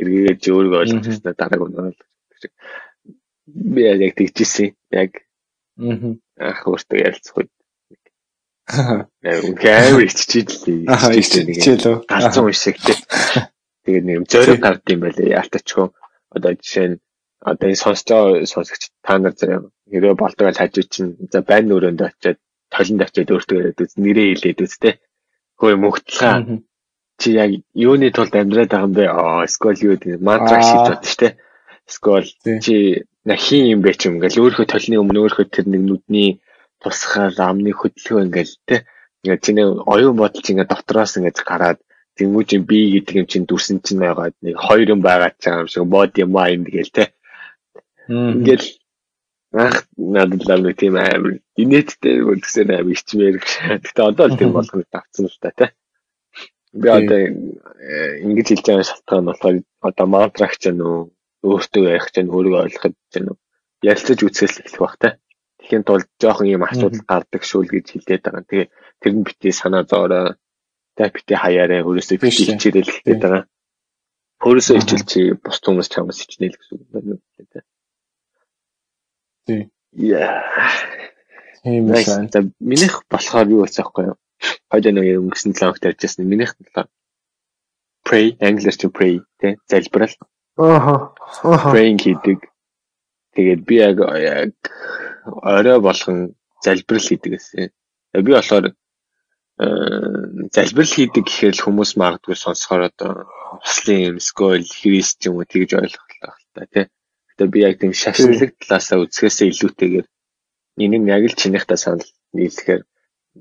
эргээд өөрийгөө ойлгох хэрэгтэй дарааг нь ойлгох би яг тэгчихсэн яг аа өөртөө ярилцах үед Үнхээр иччихлээ. Аа иччихлээ. Галзуу тий. Тэгээд нэг зөөрөг гард юм байлээ. Яалтачгүй. Одоо жишээ нь одоо энэ сонсож байгаа сонсогч та нар зэрэг хэрэг болдог л хажуу чинь за байн нүрэнд очиод толинд очиод өөртөө яриад үз нэрээ хэлээд үз те. Хөөе мөгтлээ. Чи яг юуны тулд амьдраад байгаа юм бэ? Аа скол юу гэдэг мантраг шийдэж бод штэ. Скол чи нахин юм бэ ч юм ингээл өөрийнхөө толны өмнө өөрийнхөө тэр нэг нүдний тусахаар амны хөдөлгөөн ингээл те. Ингээд чиний оюун бодол чинь ингээд дотроос ингээд гараад тэмүүжин би гэдэг юм чинь дүрсэн чинь байгаад нэг хоёр юм байгаад байгаа юм шиг body mind гээл те. Ингээл ах надад л нэг тийм амар инээдтэй үлдсэн амар ичмээр гэхдээ одоо л тийм *laughs* болох нь давцсан л та те. Би одоо э, ингэж хэлж байгаа шалтгаан нь болохоор одоо мантрагч нь өөртөө ярих чинь өөрийгөө ойлгоход чинь ярилцаж үзэхээс эхлэх бах те Тэхийн тулд жоохон ийм асуудал гардаг шүүл гэж хэлээд байгаа. Тэгээ тэр нь бити санаа зоорой. Тэ бити хаяараа өөрөөсөө бити хичээлэл хэлээд байгаа. Өөрөөсөө хичээл чи бус хүмүүс чамаас хичнээл гэсэн үг байна. Тий. Яа. Тийм байна. Минийх болохоор юу гэсэн юм бэ? Хойд нэг өнгөрсөн 7 хоногт ярьжсэн. Минийх болохоор pray, anglers to pray тэ залбирал. Ааха. Praying хийдэг. Тэгээд би яг яг орой болгон залбирал хийдэг гэсэн. Би болохоор э, залбирал хийдэг гэхээр хүмүүс магадгүй сонсохоор одоо хуслын юм скол христ юм уу тэгж ойлгох л та тий. Гэтэ би яг тийм шашинлаг талаасаа үзэхээсээ илүүтэйгээр энийг яг л чинийхтэй санал нийлэхээр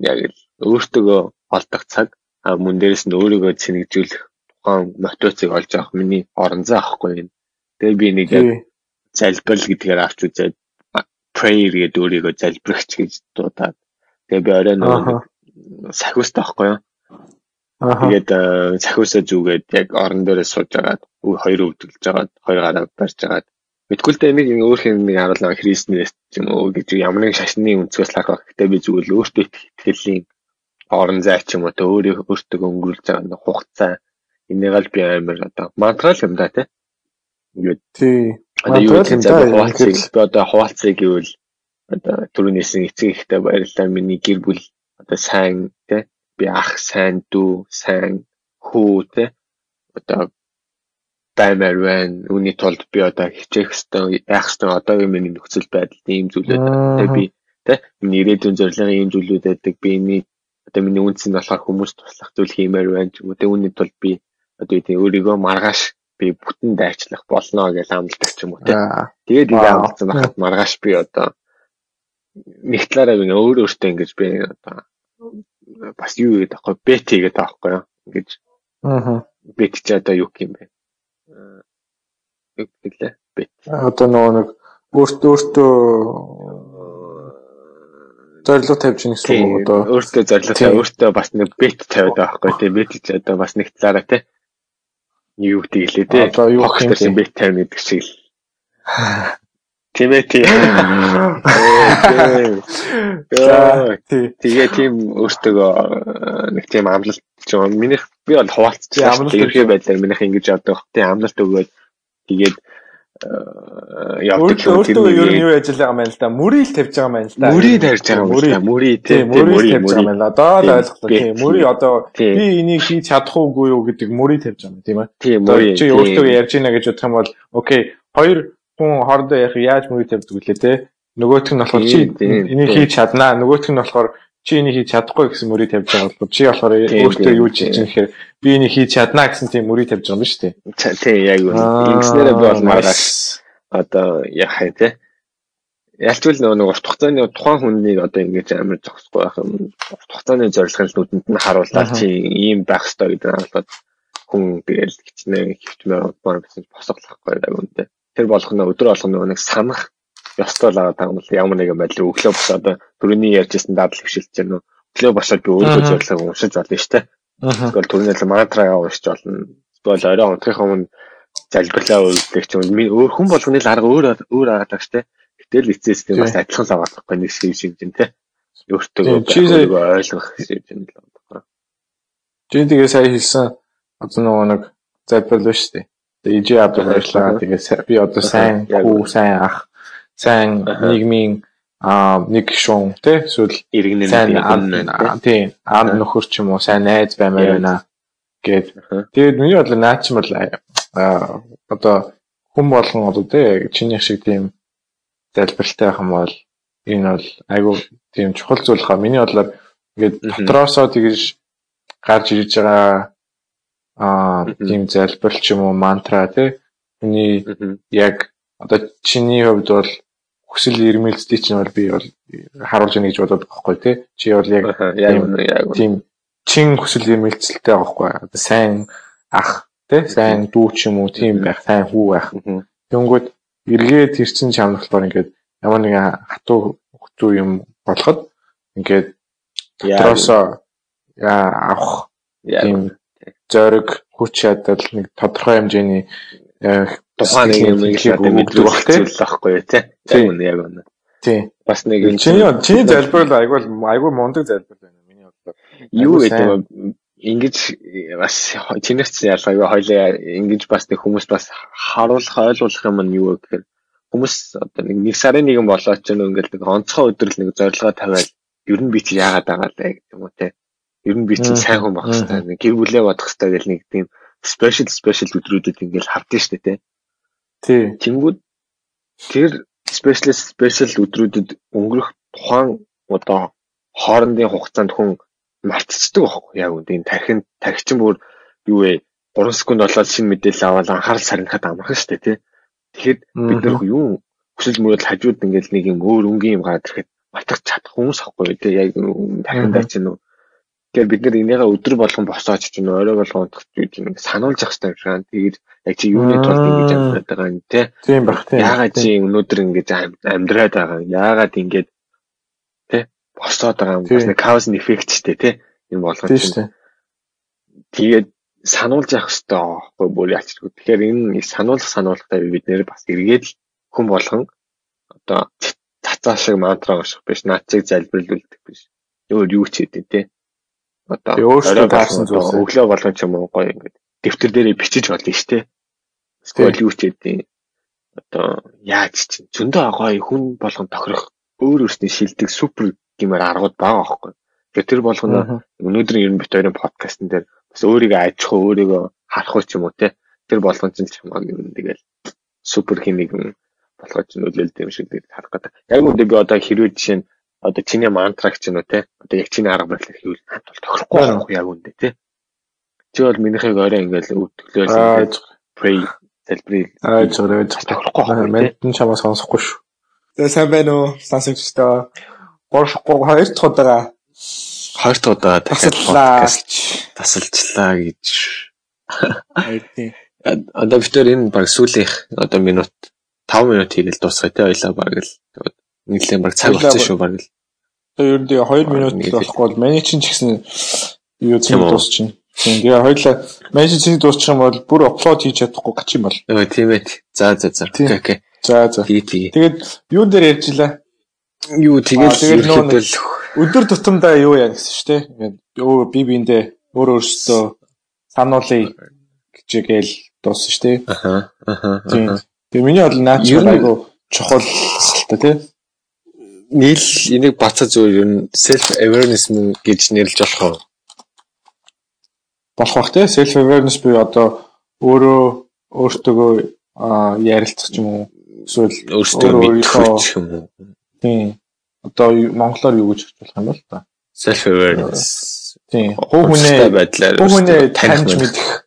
яг л өөртөөгөө олдох цаг мөн дээрэс нь өөрийгөө цэнэгжүүлэх тухайн мотивацийг олж авах миний орон зай ахгүй юм. Тэгээ би нэг яг залбирал гэдгээр авч үзээд prayer гэдэг өөрийгөө залбирагч гэж дуудаад тэгээ би орой нөгөө сахиустай байхгүй юу? Тэгээд сахиусаа зүгээд яг орон дээрээ сууж агаад хоёр өвдөлж агаад хоёр гараа барьж агаад. Мэдгүй л дээ нэг өөр хэм нэг харуулаа христнээс юм уу гэж ямар нэг шашны өнцгөөс лах байх. Гэтэ би зүгээр л өөртөө итгэлийн орон зай ч юм уу тэ өөрөө өөртөө өнгөрүүлж байгаа нэг хугацаа энийг л би амар одоо мантрал юм да тий. Ингээд тий. Одоо юу бэ? Хуваалцыг би одоо хуваалцыг гэвэл одоо түрүүнээсэн эцэг ихтэй баярлалаа миний гэр бүл одоо сайн тий би ах сайн дүү сайн хүү тий одоо баймаар байна. Үүний тулд би одоо хичээх хэвээр яах хэвээр одоогийн миний нөхцөл байдал ийм зүйлүүд тэгээ би тий миний ирээдүйн зорилго ийм зүйлүүд байдаг. Би энэ одоо миний үнц нь болохоор хүмүүс туслах зүйл хиймээр байна ч юм уу. Тэгээ үүний тулд би одоо тийм өөрийгөө маргааш би бүтэн дайчлах болно гэж амлдаг ч юм уу те. Тэгээд ингэ амлсан байхад маргааш би одоо нэг талаараа би өөр өөртөө ингэж би одоо бас юу гэдэг таахгүй бет гэдэг таахгүй юу. Ингэж Аа. Бет ч одоо юу юм бэ? Юу гэвэл бет. Одоо нөгөө нэг өөртөө өөртөө зорилго тавьж гин гэсэн үг одоо өөртөө зорилго тавь өөртөө бас нэг бет тавиад байгаа байхгүй тийм бет ч одоо бас нэг талаараа тийм юу гэдэг лээ тийм одоо юу гэсэн бет тавина гэдэг шиг. Л тийм ээ тийм тэгээ тийм өөртөө нэг тийм амлалт ч юм минийх би бол хуваалцчихсан ерхий байдлаар минийх ингэж одоо тийм амлалт өгөөд тэгээд явдаг шүү. Өөртөө ер нь юу яаж байгаа юм байна л да. Мөрийг тавьж байгаа юм байна л да. Мөрийг тавьж байгаа юм байна. Мөрийг тийм мөрийг тавьж байгаа юм байна. Одоо л ойлголоо. Тийм мөрийг одоо би энийг хийж чадах уугүй юу гэдэг мөрийг тавьж байгаа юм тийм ээ. Тийм мөрийг. Чи өөртөө ярьж ийна гэж бодох юм бол окей хоёр хүн хоорондоо яг яаж мөрийг тавьдаг вүлээ те. Нөгөөх нь болохоор чи энийг хийж чаднаа. Нөгөөх нь болохоор чи энийг хийж чадахгүй гэсэн мөрийг тавьж байгаа бол чи болохоор өөртөө юу хийж чинь гэхээр би энийг хийж чаднаа гэсэн тийм мөрийг тавьж байгаа юм шүү дээ. Тийм яг үнэ. Ингэснээрээ би бол маргааш одоо яхаа тий. Ялчгүй нөгөө нэг урт хугацааны тухайн хүнийг одоо ингэж амар зогсохгүй байх юм. Урт хугацааны зорилго нь нүдэнд нь харуулаад чи ийм байх ёстой гэдэг харуулаад хүн тэгэл хичнээн хөвчмөр удмаар гэсэн босгохгүй яг үнэ. Тэр болгоно өдөр болгоно нэг санах ёстой л байгаа л ямар нэгэн байдлаар өглөө бос одоо түрүүний ярьжсэн дадал хвшилж гэнэ өглөө босоод би өөрөө зорилгыг уншиж болно шүү дээ. Тэгвэл түрүүний л мантраа уншиж болно. Тэгвэл орой унтахын өмнө залбирлаа үйлдэх ч юм өөр хүн болгоны л арга өөр өөр арга тагч те. Гэтэл эцэс тийм бас адилхан саваахгүй нэг шиг шиг юм те. Өөртөө ойлгох шиг юм л байна. Чи тэгээ сая хэлсэн одоо нөгөө нэг залбирлаа шүү дээ. Тэгээ ижи авдаг баярлаа. Тэгээ би одоо сайн хүү сайн ах сайн нийгмийн нэг шуун тий эсвэл иргэнэн тий аав нөхөр ч юм уу сайн найз баймаар байна гэд. Тэгээд миний бодлоо наач юм бол одоо хүн болгон одоо тий чиний шиг тийм залбиралтай байх юм бол энэ бол айгүй тийм чухал зүйл хаа. Миний бодлоор ингээд дотроосоо тэгж гарч ирж байгаа аа тийм залбирал ч юм уу мантра тий хүний яг одоо чиний хувьд бол хүсэл эрмэлзлийг чинь бол би бол харуулж яана гэж бодоод байгаа байхгүй тий. Чи бол яг яг тийм чин хүсэл эрмэлзэлтэй байгаа байхгүй. Сайн ах тий сайн дүү ч юм уу тийм байх, сайн хүү байх. Тэнгүүд эргээд ирсэн чам болохоор ингээд ямар нэгэн хатуу хөцүү юм болоход ингээд дотроосоо авах тийм зориг хүч чадал нэг тодорхой хэмжээний тухайн нэг юм мэддэг байх зүйл байхгүй тий. Яг үнэ яг үнэ. Тий. Бас нэг чиний чиний залбирал айгүй айгүй мундаг залбирал байна миний бодлоор. Юу гэдэг вэ? Ингиж бас чинийч ялгаагүй хоёлаа ингэж бас нэг хүмүүс бас харуулах ойлгуулах юм нь юу гэхээр хүмүүс одоо нэг нэг сарын нэгэн болоод ч ингээл нэг онцгой өдрөл нэг зорилгоо тавиад ер нь би чи яагаад байгаа лээ гэх юм уу те. Ер нь би чи сайн хүн байх хэрэгтэй. Гэр бүлээ бодох хэрэгтэй гэл нэг тийм special special өдрүүдэд ингээл хардсан шүү дээ те. Тий. Тэнгүүд тэр special special өдрүүдэд өнгөрөх тухайн одоо хоорондын хугацаанд хүн мартцдаг байхгүй яг үнд энэ тархинд тархичин бүр юу вэ 3 секунд болоод шинэ мэдээлэл аваад анхаарал сарнихад амархан шүү дээ тий. Тэгэхэд бид нөх юу хүсэл мөрөд хажууд ингээд нэг юм өөр өнгийн юм гараад ирэхэд мартах чадах хүмүүс ахгүй тий яг тархиндаа чинь Тэгэхээр бид нэр энийгээ өдөр болгон босоож чинь орой болгон унтах гэж сануулж явах хэрэгтэй юм шиг. Тэгээд яг чи юуны тулд ингэж амьдраад байгаа юм те. Тийм баг тийм. Яагаад чи өнөөдөр ингэж амьдраад байгаа юм? Яагаад ингэж те босоод байгаа юм? Бас нэг and effect ч те. Энэ болгон чинь. Тэгээд сануулж явах хэрэгтэй байхгүй бүр ялчгүй. Тэгэхээр энэ сануулах сануулгатай бид нэр бас эргээд хүн болгон одоо цацаа шиг мантра унших биш, наацыг залбирлуулдаг биш. Өөр юу ч хийдэ те одоо өөртөө таарсан зүйлс өглөө болгон ч юм уу гоё ингээд дэвтэр дээрээ бичиж болно шүү дээ. Эсвэл юу ч гэдэг одоо яаж чинь зөндөө гоё хүн болгон тохирох өөр өөрсний шилдэг супер гэмээр аргууд байгаа байхгүй. Тэгэхээр тэр болгоно өнөөдөр ер нь бит хоёрын подкастн дээр бас өөрийгөө ажих өөрийгөө харах уу ч юм уу те. Тэр болгон чинь чамааг юм тэгэл супер химиг болгож нөлөөлдөг юм шиг харах гэдэг. Яг үүндээ би одоо хэрвээ жишээ нь одоо чиний мантраг ч юм уу те. Одоо яг чиний арга барилыг хийвэл хамт бол тохирохгүй байх яг үндэ те. Чи бол минийхийг орой ингээл өвтгөлөөс pray залбирыг аа зөв тохирохгүй байна. Манд нь чамаа сонсохгүй шүү. Тэгээ сайн байна уу? Сонсогчдоо. 3 2 дахь удаа 2 дахь удаа тасаллаа тасалчлаа гэж. Одоо бид төр энэ баг сүүлийнх одоо минут 5 минут хийгээл дуусгая те ойлаа баг л. Нийлээ баг цаг болсон шүү баг л. Тэгээ ер нь 2 минут болохгүй бол миний чинь ч гэсэн юу зүйл дуусчихна. Тэгээ хоёлаа чинь дуусчих юм бол бүр апплод хийж чадахгүй гач юм бол. Өө тийм ээ. За за за. Окей окей. За за. Тэгээд юун дээр ярьжилаа? Юу тэгээд ерөөдөл өдөр тутамдаа юу яа гэсэн шүү дээ. Ингээд өө би биэндээ өөр өөрсдөө сануулъя гэжгээл дууссан шүү дээ. Аха. Аха. Тэгээ миний бол наач айгу чухал та тий. Нийл энийг бацаа зөв ер нь self awareness гэж нэрлэж болох уу? Болох бах те. Self awareness буюу одоо өөрөө өөртөө ярилцах юм уу эсвэл өөртөө мэдэх юм уу. Тийм. Одоо монголоор юу гэж хэлж болох юм бол та? Self awareness. Тийм. Хуу хүнээ байдлаар хуу хүнээ таньж мэдэх.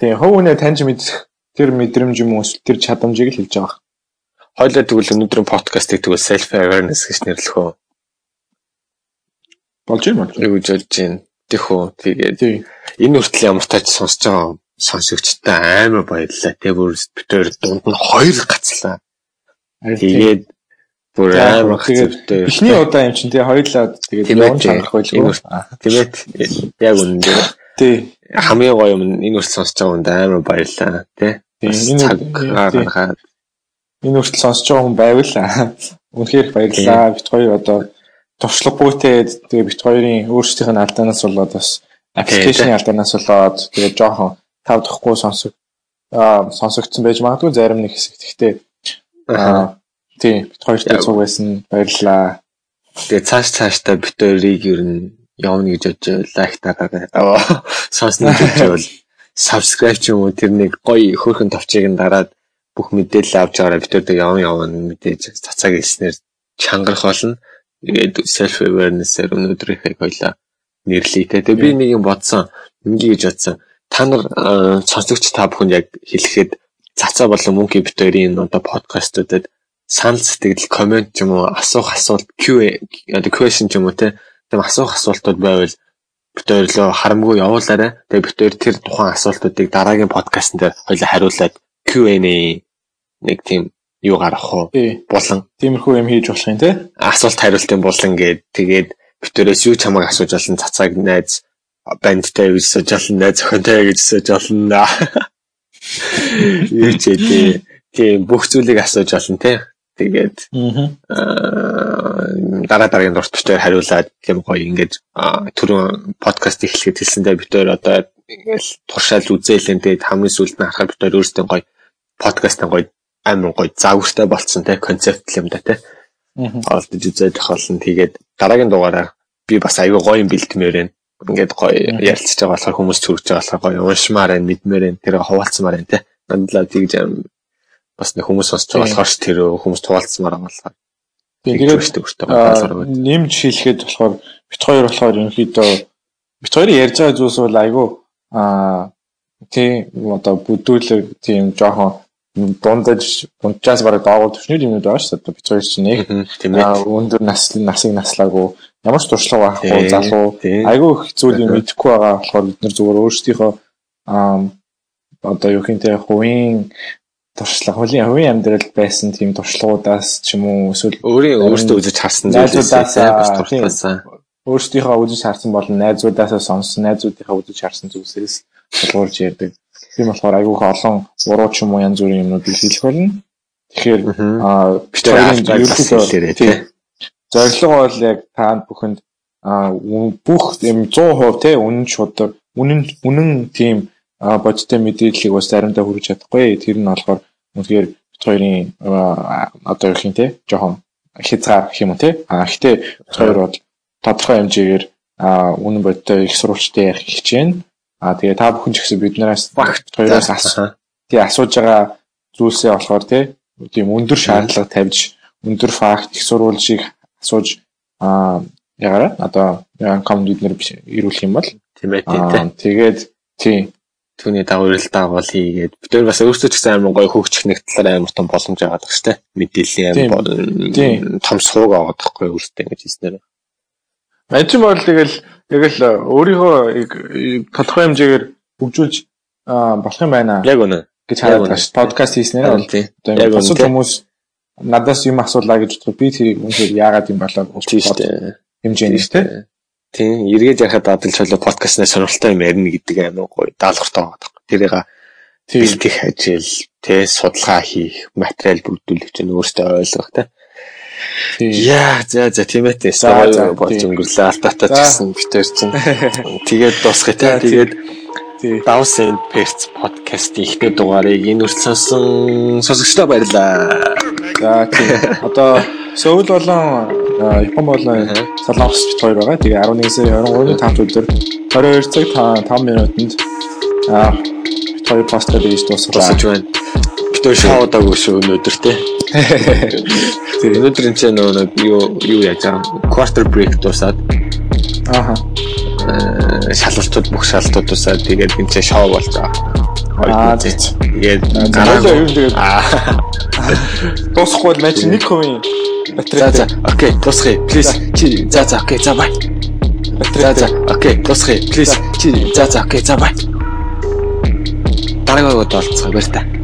тийм. Хуу хүнээ таньж мэдэх тэр мэдрэмж юм уу эсвэл тэр чадамжийг л хэлж байгаа. Хойлоо тэгвэл өнөөдрийн подкастыг тэгвэл self awareness гэж нэрлэх үү? Болж юм уу? Юу гэж бодож байна? Тэхүү тэгээд энэ хүртэл ямар тач сонсож байгаа сонсогчтой амар баярлалаа. Тэгээ бүр битээр дунд нь хоёр гацлаа. Тэгээд бүр амар гацвтэй. Эхний удаа юм чинь тэгээ хоёлаа тэгээд явж харах байлгүй. Тэгээд яг үнэндээ тий хамгийн гоё юм энэ хүртэл сонсож байгаа хүнд амар баярлалаа тий. Энэ цаг энэ хүртэл сонсож байгаа хүн байвал *laughs* үнэхээр баярлалаа. Бит хоёр одоо туршлагагүйтэй тэгээ бит хоёрын өөрсдийнх нь алдаанаас болоод бас аппликейшны алдаанаас болоод тэгээ жоохон тав дахьгүй сонсог аа сонсогдсон байж магадгүй зарим нэг хэсэг. Гэхдээ аа тийм бит хоёртой цуг байсан баярлаа. Тэгээ цааш цааштай бит хоёрыг ер нь явна гэж бодож лайк тагаа сонсно гэж бол subscribe ч юм уу тэр нэг гоё хөөрхөн товчийг нь дараад бүх мэдээлэл авч байгаараа бит хоёртой явна явна мэдээж цацааг хэлснээр чангарах болно. Тэгээд self awareness-ээр өнөөдрийнхээ хоёлаа нэрлэе те. Тэгээ би нэг юм бодсон. Ингээ гэж бодсон. Та нар сонсогч та бүхэн яг хэлэхэд цацаа болон мөнхи битэрийн одоо подкастуудад санал сэтгэл комент ч юм уу асуух асуулт Q одоо question ч юм уу те. Тийм асуух асуултууд байвал битэр лөө харамгүй явуулаарай. Тэгээ битэр тэр тухайн асуултуудыг дараагийн подкастн дээр хоёлаа хариулаад Q&A нэг тийм юу гаргах уу? Булан. Тиймэрхүү юм хийж болох юм тий. Асуулт хариултын булан гээд тэгээд битэрээс юу чамайг асууж олон цацааг найз бандтай сууж олон найз охинтой гэж сууж олон. Юу ч ээ тийм бүх зүйлийг асууж олон тий. Тэгээд дараа дараагийн дурт битээр хариулаад тийм гоё ингээд түрүүн подкаст эхлэхэд хэлсэндээ битээр одоо ингээл туршаал үзээлэн тэгээд хамгийн сүүлд нь харахад битээр өөрсдөө гоё подкастын гоё амар гоё загвартай болцсон те концепт юм да те. Олдож үзээд тохиолн тэгээд дараагийн дугаараар би бас аюу гоё юм бэлтмээр байна. Ингээд гоё ярилцж байгаа болохоор хүмүүс зүрхж байгаа болохоор гоё уншмаар байна, мэдмээр байна, тэр хуваалцмаар байна те. Нандлаа тэгж бас нэг хүмүүс сонсож байгаа болохоор тэр хүмүүс хуваалцмаар байгаа болохоор. Тэгээд нэмж хэлэхэд болохоор бит хоёр болохоор ерөнхийдөө бит хоёрын ярьж байгаа зүйлс бол айгүй аа тийм одоо бүдүүлэг тийм жоохон дундаж унчаас бараг доогуур төвшний юмуд байгаа шүү дээ. Бид хоёр чинь нэг өндөр наслын насыг наслаагүй. Ямар ч туршлага байхгүй залуу. айгүй их зүйлийг мэдэхгүй байгаа. Болохоор бид нар зүгээр өөрсдийнхөө одоо юу хинтэй хувийн туршлага хувийн хувийн амьдралд байсан тийм туршлагуудаас ч юм уу эсвэл өөрийн өөртөө үзэж харсан зүйлээс бас туршлаасаа өөрсдийнхөө үзэж харсан болон найзуудаасаа сонссон найзуудынхаа үзэж харсан зүйлсээс тулгуурж ярьдаг Тийм болохоор айгүйх олон буруу ч юм уу янз бүрийн юмнууд хэлэх болно. Тэгэхээр аа бид ерөнхийдөө зорилго бол яг таанд бүхэнд бүх юм 100% те үнэн шудар үнэн үнэн тийм бодиттой мэдээллийг бас заримдаа хүргэж чадахгүй. Тэр нь болохоор үнэхээр бид хоёрын одоо юу юм те жоохон хязгаар гэх юм уу те. А гэхдээ бид хоёр бол тодорхой хэмжээгээр үнэн бодиттой их сурвалжтай явах хичээнэ. Аа тэгээ та бүхэн ч гэсэн биднээс багт хоёроос асуу. Тэгээ асууж байгаа зүйлсээ болохоор тийм өндөр шаардлага тавьж өндөр факт их сурвалжийг асууж аа ягаараа одоо ком бид нэр ирүүлэх юм бол тийм ээ тийм. Тэгээд тийм түүний дагуу ирэл дагуул хийгээд бид нар бас өөрсдөө ч гэсэн амар гоё хөгжих нэг талаар амар том боломж аваад шүү дээ. Мэдээллийн амар том сууг аваад байхгүй өөрсдөө ингэж хэлснээр. Мажин бол тэгэл тэгэл өөрийнхөө тодорхой хэмжээгээр хөгжүүлж болох юм байна. Яг үнэ. гэж хараад байгаа шүү. Подкаст хийснээр бол яг босод хүмүүс надаас юм асуулаа гэж бодоход би тэрийг үнэхээр яагаад юм болоо гэж хэмжээний шүү дээ. Тийм, эргээд яхад адил чөлөө подкастнаа сонирхолтой юм ярина гэдэг амар гоё даалгавартай байгаа. Тэрийг бэлтгэх ажил, тэ судалгаа хийх, материал бүрдүүлэх чинь өөртөө ойлгох тэ. Яа, за за тийм ээ. За болж өнгөрлөө алдаатай ч гэсэн битэр чинь. Тэгээд дуусгая тэ. Тэгээд Daws and Perts podcast ихтэй дугаарыг энэ үрт сонсон сонсогчдоо баярлаа. За тийм. Одоо Сөүл болон Япон болон Солонгос бит хоёр байгаа. Тэгээ 11 сарын 23-ны 5 өдөр 22 цаг 5 минутанд аа хоёр постэр хийж дуусгаж байна. Бит хоёр шоудаагүй шүү өнөөдөр те. Тэгээ өнөөдөр энэ ч нөгөө юу юу яаж байгаа quarter break дуусаад. Ааха шалгалтууд бүх шалгалтууд усаад тэгээд энэ шоу болж байгаа. Аа. Тэгээд дараа юу тэгээд дуусахгүй бол матч нэг хувийн батарей. За за окей дуусгая. Please чи за за окей за бай. За за окей дуусгая. Please чи за за окей за бай. Дараагаа удаа олцгоо баяр та.